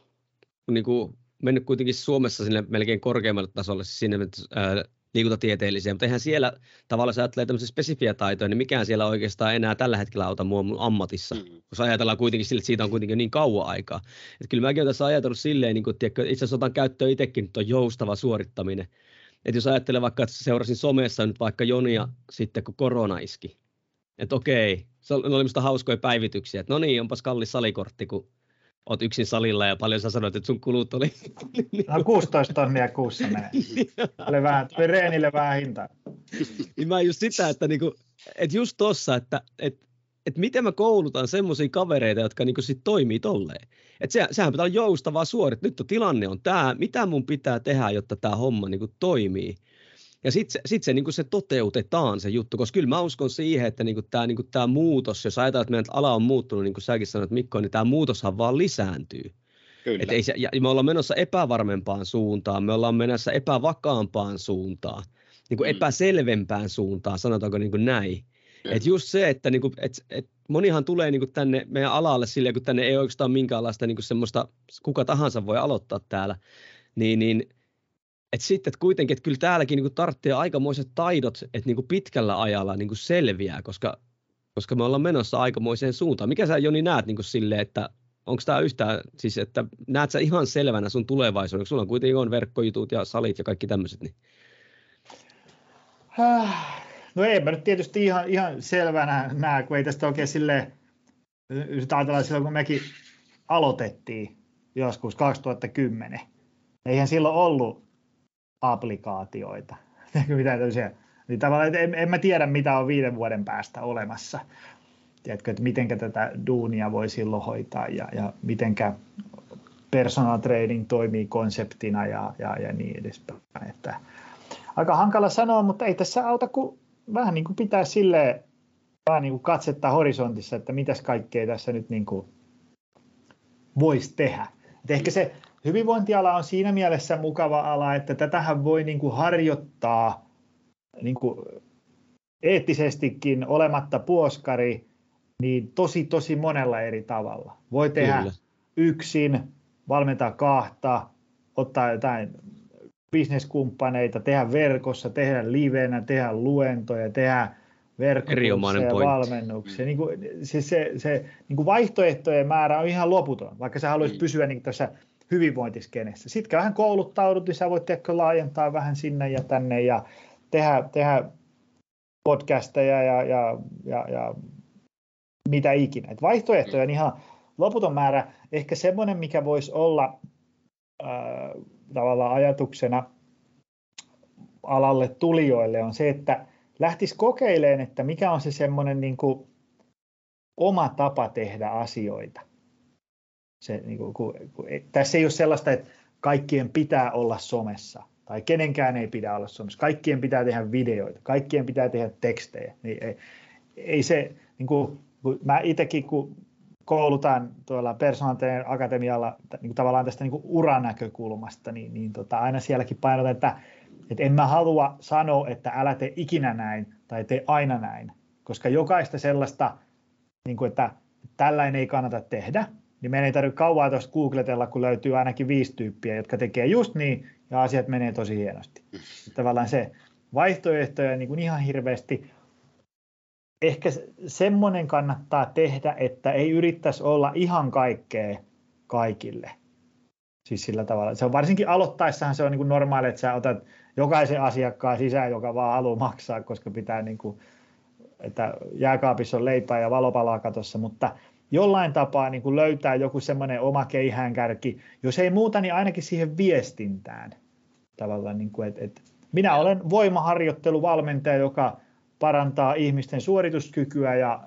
niin kuin mennyt kuitenkin Suomessa sinne melkein korkeammalle tasolle, siis sinne ää, liikuntatieteelliseen, mutta eihän siellä tavallaan, jos ajattelee tämmöisiä spesifiä taitoja, niin mikään siellä oikeastaan enää tällä hetkellä auta mua mun ammatissa, mm. koska ajatellaan kuitenkin sille, että siitä on kuitenkin niin kauan aikaa. Että kyllä mäkin olen tässä ajatellut silleen, niin kuin, tiedätkö, itse asiassa otan käyttöön itsekin, on joustava suorittaminen. Että jos ajattelee vaikka, että seurasin somessa nyt vaikka Jonia sitten, kun korona iski, että okei, se oli minusta hauskoja päivityksiä, että no niin, onpas kallis salikortti, kun oot yksin salilla ja paljon sä sanoit, että sun kulut oli... No 16 tonnia kuussa menee. Oli vähän, tuli reenille vähän hintaa. niin mä just sitä, että, niinku, että just tossa, että, että että miten mä koulutan semmoisia kavereita, jotka niinku sit toimii tolleen. Että se, sehän pitää olla joustavaa suorit. Nyt on tilanne on tämä, mitä mun pitää tehdä, jotta tämä homma niinku toimii. Ja sitten se, sit se, niinku se toteutetaan se juttu, koska kyllä mä uskon siihen, että niinku tämä niinku tää muutos, jos ajatellaan, että meidän ala on muuttunut, niin kuin säkin sanoit Mikko, niin tämä muutoshan vaan lisääntyy. Kyllä. Et ei se, ja me ollaan menossa epävarmempaan suuntaan, me ollaan menossa epävakaampaan suuntaan, niin kuin mm. epäselvempään suuntaan, sanotaanko niin kuin näin. Et just se, että niinku, et, et monihan tulee niinku tänne meidän alalle silleen, kun tänne ei oikeastaan minkäänlaista niinku semmoista, kuka tahansa voi aloittaa täällä, niin, niin et sitten et kuitenkin, että kyllä täälläkin niinku tarvitsee aikamoiset taidot, että niinku pitkällä ajalla niinku selviää, koska, koska me ollaan menossa aikamoiseen suuntaan. Mikä sä Joni näet niinku silleen, että onko tämä yhtään, siis että näet sä ihan selvänä sun tulevaisuuden, sulla on kuitenkin on verkkojutut ja salit ja kaikki tämmöiset, niin No ei mä nyt tietysti ihan, ihan selvänä näe, kun ei tästä oikein sille jos ajatellaan silloin, kun mekin aloitettiin joskus 2010, eihän silloin ollut applikaatioita, (laughs) mitä tämmöisiä, niin tavallaan, en, en mä tiedä, mitä on viiden vuoden päästä olemassa. Tiedätkö, että miten tätä duunia voi silloin hoitaa ja, ja miten personal trading toimii konseptina ja, ja, ja niin edespäin. Että aika hankala sanoa, mutta ei tässä auta kuin vähän niin kuin pitää sille vähän niin kuin katsetta horisontissa, että mitäs kaikkea tässä nyt niin kuin voisi tehdä. Et ehkä se hyvinvointiala on siinä mielessä mukava ala, että tätähän voi niin kuin harjoittaa niin kuin eettisestikin olematta puoskari, niin tosi tosi monella eri tavalla. Voi tehdä Kyllä. yksin, valmentaa kahta, ottaa jotain bisneskumppaneita, tehdä verkossa, tehdä livenä, tehdä luentoja, tehdä verkkokursseja ja valmennuksia. Niin kuin, siis se, se niin kuin vaihtoehtojen määrä on ihan loputon, vaikka sä haluaisit mm. pysyä niin tässä hyvinvointiskenessä. Sitten vähän kouluttaudut, niin sä voit ehkä laajentaa vähän sinne ja tänne ja tehdä, tehdä podcasteja ja, ja, ja, ja mitä ikinä. Et vaihtoehtoja on ihan loputon määrä. Ehkä semmoinen, mikä voisi olla äh, tavallaan ajatuksena alalle tulijoille on se, että lähtisi kokeilemaan, että mikä on se semmoinen niin oma tapa tehdä asioita. Se, niin kuin, kun, kun, tässä ei ole sellaista, että kaikkien pitää olla somessa tai kenenkään ei pidä olla somessa. Kaikkien pitää tehdä videoita, kaikkien pitää tehdä tekstejä. Niin ei, ei se, niin kuin, mä itsekin kun koulutan tuolla Personal Akatemialla niin kuin tavallaan tästä niin kuin uranäkökulmasta, niin, niin tota, aina sielläkin painotan, että, että en mä halua sanoa, että älä tee ikinä näin tai tee aina näin, koska jokaista sellaista, niin kuin, että tällainen ei kannata tehdä, niin meidän ei tarvitse kauan tuosta googletella, kun löytyy ainakin viisi tyyppiä, jotka tekee just niin, ja asiat menee tosi hienosti. Tavallaan se vaihtoehtoja niin kuin ihan hirveästi, ehkä semmoinen kannattaa tehdä, että ei yrittäisi olla ihan kaikkea kaikille. Siis sillä tavalla. Se on varsinkin aloittaessahan se on niin kuin normaali, että sä otat jokaisen asiakkaan sisään, joka vaan haluaa maksaa, koska pitää niin kuin, että jääkaapissa on leipää ja valopalaa katossa, mutta jollain tapaa niin kuin löytää joku semmoinen oma keihäänkärki, jos ei muuta, niin ainakin siihen viestintään. Tavallaan, niin kuin, että, että minä olen voimaharjoitteluvalmentaja, joka parantaa ihmisten suorituskykyä ja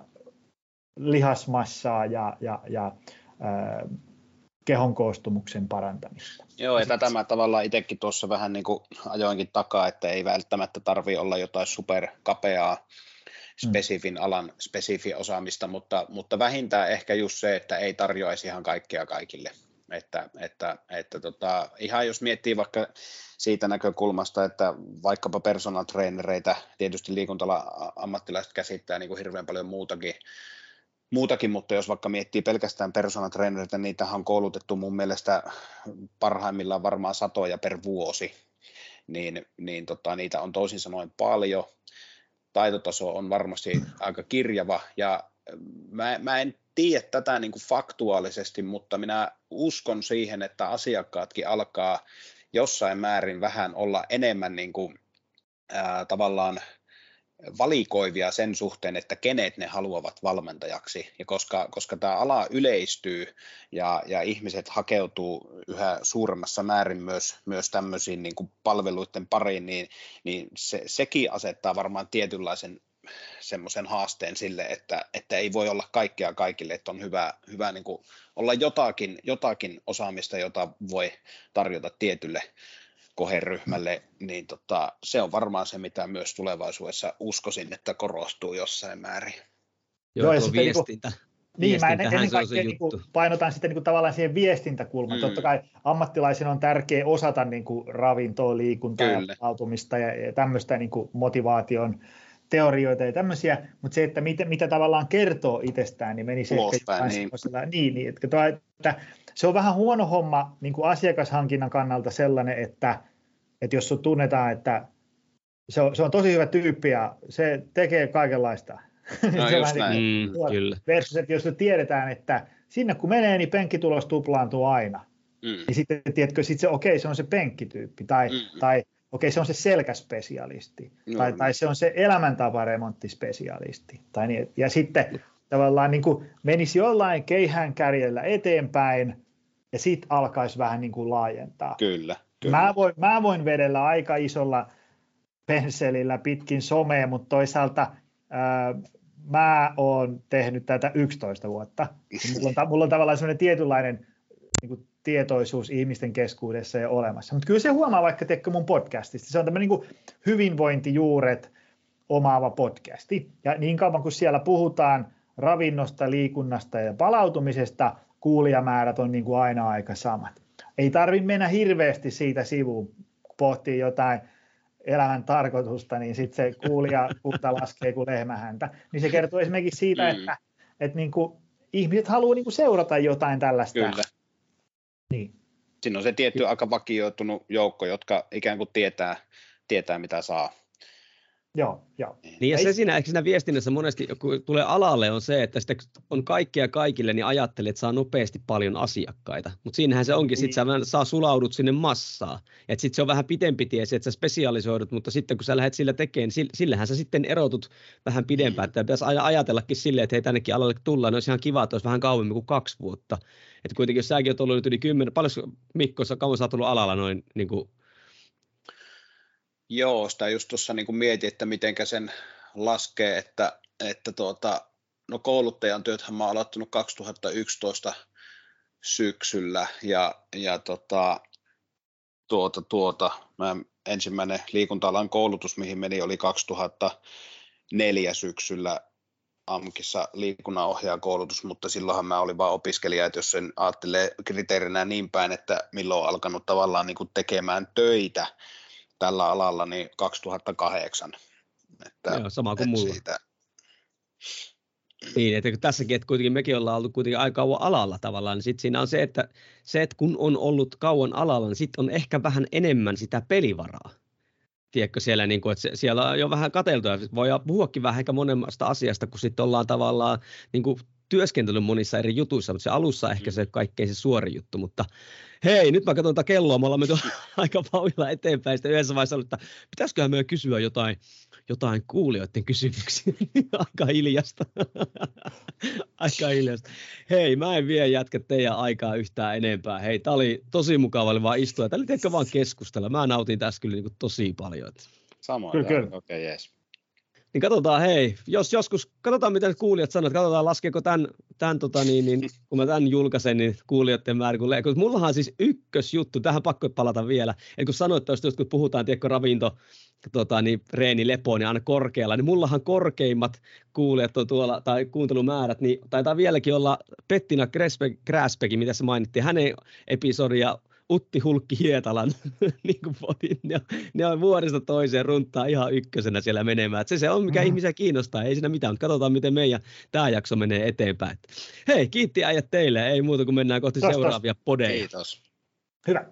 lihasmassaa ja, ja, ja ää, kehon koostumuksen parantamista. Joo, ja tätä mä tavallaan itsekin tuossa vähän niin kuin ajoinkin takaa, että ei välttämättä tarvi olla jotain superkapeaa spesifin mm. alan spesifiä osaamista, mutta, mutta vähintään ehkä just se, että ei tarjoaisi ihan kaikkea kaikille. Että, että, että tota, ihan jos miettii vaikka siitä näkökulmasta, että vaikkapa personal trainereita, tietysti liikuntala ammattilaiset käsittää niin kuin hirveän paljon muutakin, muutakin, mutta jos vaikka miettii pelkästään personal trainereita, niitä on koulutettu mun mielestä parhaimmillaan varmaan satoja per vuosi, niin, niin tota, niitä on toisin sanoen paljon. Taitotaso on varmasti aika kirjava. Ja mä, mä en tiedä tätä niin kuin faktuaalisesti, mutta minä uskon siihen, että asiakkaatkin alkaa jossain määrin vähän olla enemmän niin kuin, ää, tavallaan valikoivia sen suhteen, että kenet ne haluavat valmentajaksi. Ja koska, koska tämä ala yleistyy ja, ja ihmiset hakeutuu yhä suuremmassa määrin myös, myös tämmöisiin niin kuin palveluiden pariin, niin, niin se, sekin asettaa varmaan tietynlaisen semmoisen haasteen sille, että, että ei voi olla kaikkea kaikille, että on hyvä, hyvä niin kuin olla jotakin, jotakin osaamista, jota voi tarjota tietylle koheryhmälle, niin tota, se on varmaan se, mitä myös tulevaisuudessa uskoisin, että korostuu jossain määrin. Joo, Joo tuo niinku- viestintä. Niin, mä ennen, ennen kaikkea niin kuin painotan sitten niin kuin tavallaan siihen viestintäkulmaan. Mm. Totta kai ammattilaisen on tärkeää osata niin kuin ravintoa, liikuntaa Kyllä. ja ja, ja tämmöistä niin kuin motivaation teorioita ja tämmöisiä, mutta se, että mitä, mitä tavallaan kertoo itsestään, niin meni se ehkä niin. niin, niin että, että se on vähän huono homma niin kuin asiakashankinnan kannalta sellainen, että, että jos sun tunnetaan, että se on, se on tosi hyvä tyyppi ja se tekee kaikenlaista. (laughs) No se just näin. Niin, mm, kyllä. Versus, että jos tiedetään, että sinne kun menee, niin penkkitulos tuplaantuu aina. Mm. Niin sitten, tiedätkö, sit se, okei, okay, se on se penkkityyppi, tai, mm. tai okei, se on se selkäspesialisti, no, tai, no. tai se on se elämäntaparemonttispesialisti. Tai niin, ja sitten tavallaan niin kuin menisi jollain keihään kärjellä eteenpäin, ja sitten alkaisi vähän niin kuin laajentaa. Kyllä. kyllä. Mä, voin, mä voin vedellä aika isolla pensselillä pitkin somea, mutta toisaalta ää, mä oon tehnyt tätä 11 vuotta. Mulla on, mulla on tavallaan sellainen tietynlainen niin kuin tietoisuus ihmisten keskuudessa jo olemassa. Mutta kyllä se huomaa vaikka tekkö mun podcastista. Se on tämmöinen niin hyvinvointijuuret omaava podcasti. Ja niin kauan kuin siellä puhutaan ravinnosta, liikunnasta ja palautumisesta, kuulijamäärät on niin kuin aina aika samat. Ei tarvitse mennä hirveästi siitä sivuun, kun pohtii jotain elämän tarkoitusta, niin sitten se kuulija (laughs) kuuta laskee kuin lehmähäntä. Niin se kertoo esimerkiksi siitä, mm. että, että niin kuin ihmiset haluaa niin kuin seurata jotain tällaista Kyllä niin. Siinä on se tietty aika vakioitunut joukko, jotka ikään kuin tietää, tietää mitä saa. Joo, joo. Niin ja se siinä, ehkä siinä viestinnässä monesti, kun tulee alalle, on se, että sitä on kaikkea kaikille, niin ajattelee, että saa nopeasti paljon asiakkaita. Mutta siinähän se onkin, niin. sitten sä saa sulaudut sinne massaa. Että sitten se on vähän pitempi tie, että sä spesialisoidut, mutta sitten kun sä lähdet sillä tekemään, niin sillähän sä sitten erotut vähän pidempään. Että pitäisi aina ajatellakin silleen, että hei tännekin alalle tullaan, niin olisi ihan kiva, että olisi vähän kauemmin kuin kaksi vuotta. Että kuitenkin jos säkin olet ollut nyt yli kymmenen, paljon Mikko, kauan sä oot ollut alalla noin niin kuin Joo, sitä just tuossa niin mietin, että miten sen laskee, että, että tuota, no kouluttajan työthän mä oon aloittanut 2011 syksyllä ja, ja tota, tuota, tuota, mä ensimmäinen liikunta-alan koulutus, mihin meni, oli 2004 syksyllä AMKissa liikunnanohjaajakoulutus, mutta silloinhan mä olin vain opiskelija, että jos sen ajattelee kriteerinä niin päin, että milloin on alkanut tavallaan niin kuin tekemään töitä, tällä alalla niin 2008. Että, Joo, sama kuin mulla. Siitä... Niin, että tässäkin, että kuitenkin mekin ollaan ollut kuitenkin aika kauan alalla tavallaan, niin sitten siinä on se, että se, että kun on ollut kauan alalla, niin sitten on ehkä vähän enemmän sitä pelivaraa. Tiedätkö siellä, niin kuin, että siellä on jo vähän kateltu ja voi puhuakin vähän ehkä monemmasta asiasta, kun sitten ollaan tavallaan niin kuin työskentely monissa eri jutuissa, mutta se alussa ehkä se kaikkein se suori juttu, mutta hei, nyt mä katson tätä kelloa, me ollaan menty (laughs) aika vauhilla eteenpäin, sitten yhdessä vaiheessa oli, että pitäisiköhän meidän kysyä jotain, jotain kuulijoiden kysymyksiä, (laughs) aika hiljasta, (laughs) aika hiljasta. Hei, mä en vie jätkä teidän aikaa yhtään enempää, hei, tää oli tosi mukava oli vaan istua, tää oli vaan keskustella, mä nautin tässä kyllä niin tosi paljon. Samoin, kyllä, kyllä. okei, okay, yes. Niin katsotaan, hei, jos joskus, katsotaan mitä kuulijat sanovat, katsotaan laskeeko tämän, tämän tota niin, niin, kun mä tämän julkaisen, niin kuulijoiden määrä, kun, kun mullahan siis ykkösjuttu, tähän pakko palata vielä, eli kun sanoit, että jos kun puhutaan, tiedätkö, ravinto, tota, niin, reeni, lepo, niin aina korkealla, niin mullahan korkeimmat kuulijat on tuolla, tai kuuntelumäärät, niin taitaa vieläkin olla Pettina Gräsbeck, mitä se mainittiin, hänen episodia Utti Hulkki Hietalan (laughs) niin kuin podin. Ne, ne on vuodesta toiseen runtaa ihan ykkösenä siellä menemään. Et se, se on, mikä mm. ihmisiä kiinnostaa. Ei siinä mitään, mutta katsotaan, miten meidän tämä jakso menee eteenpäin. Hei, kiitti äijät teille. Ei muuta kuin mennään kohti Kiitos. seuraavia podeja. Kiitos. Hyvä.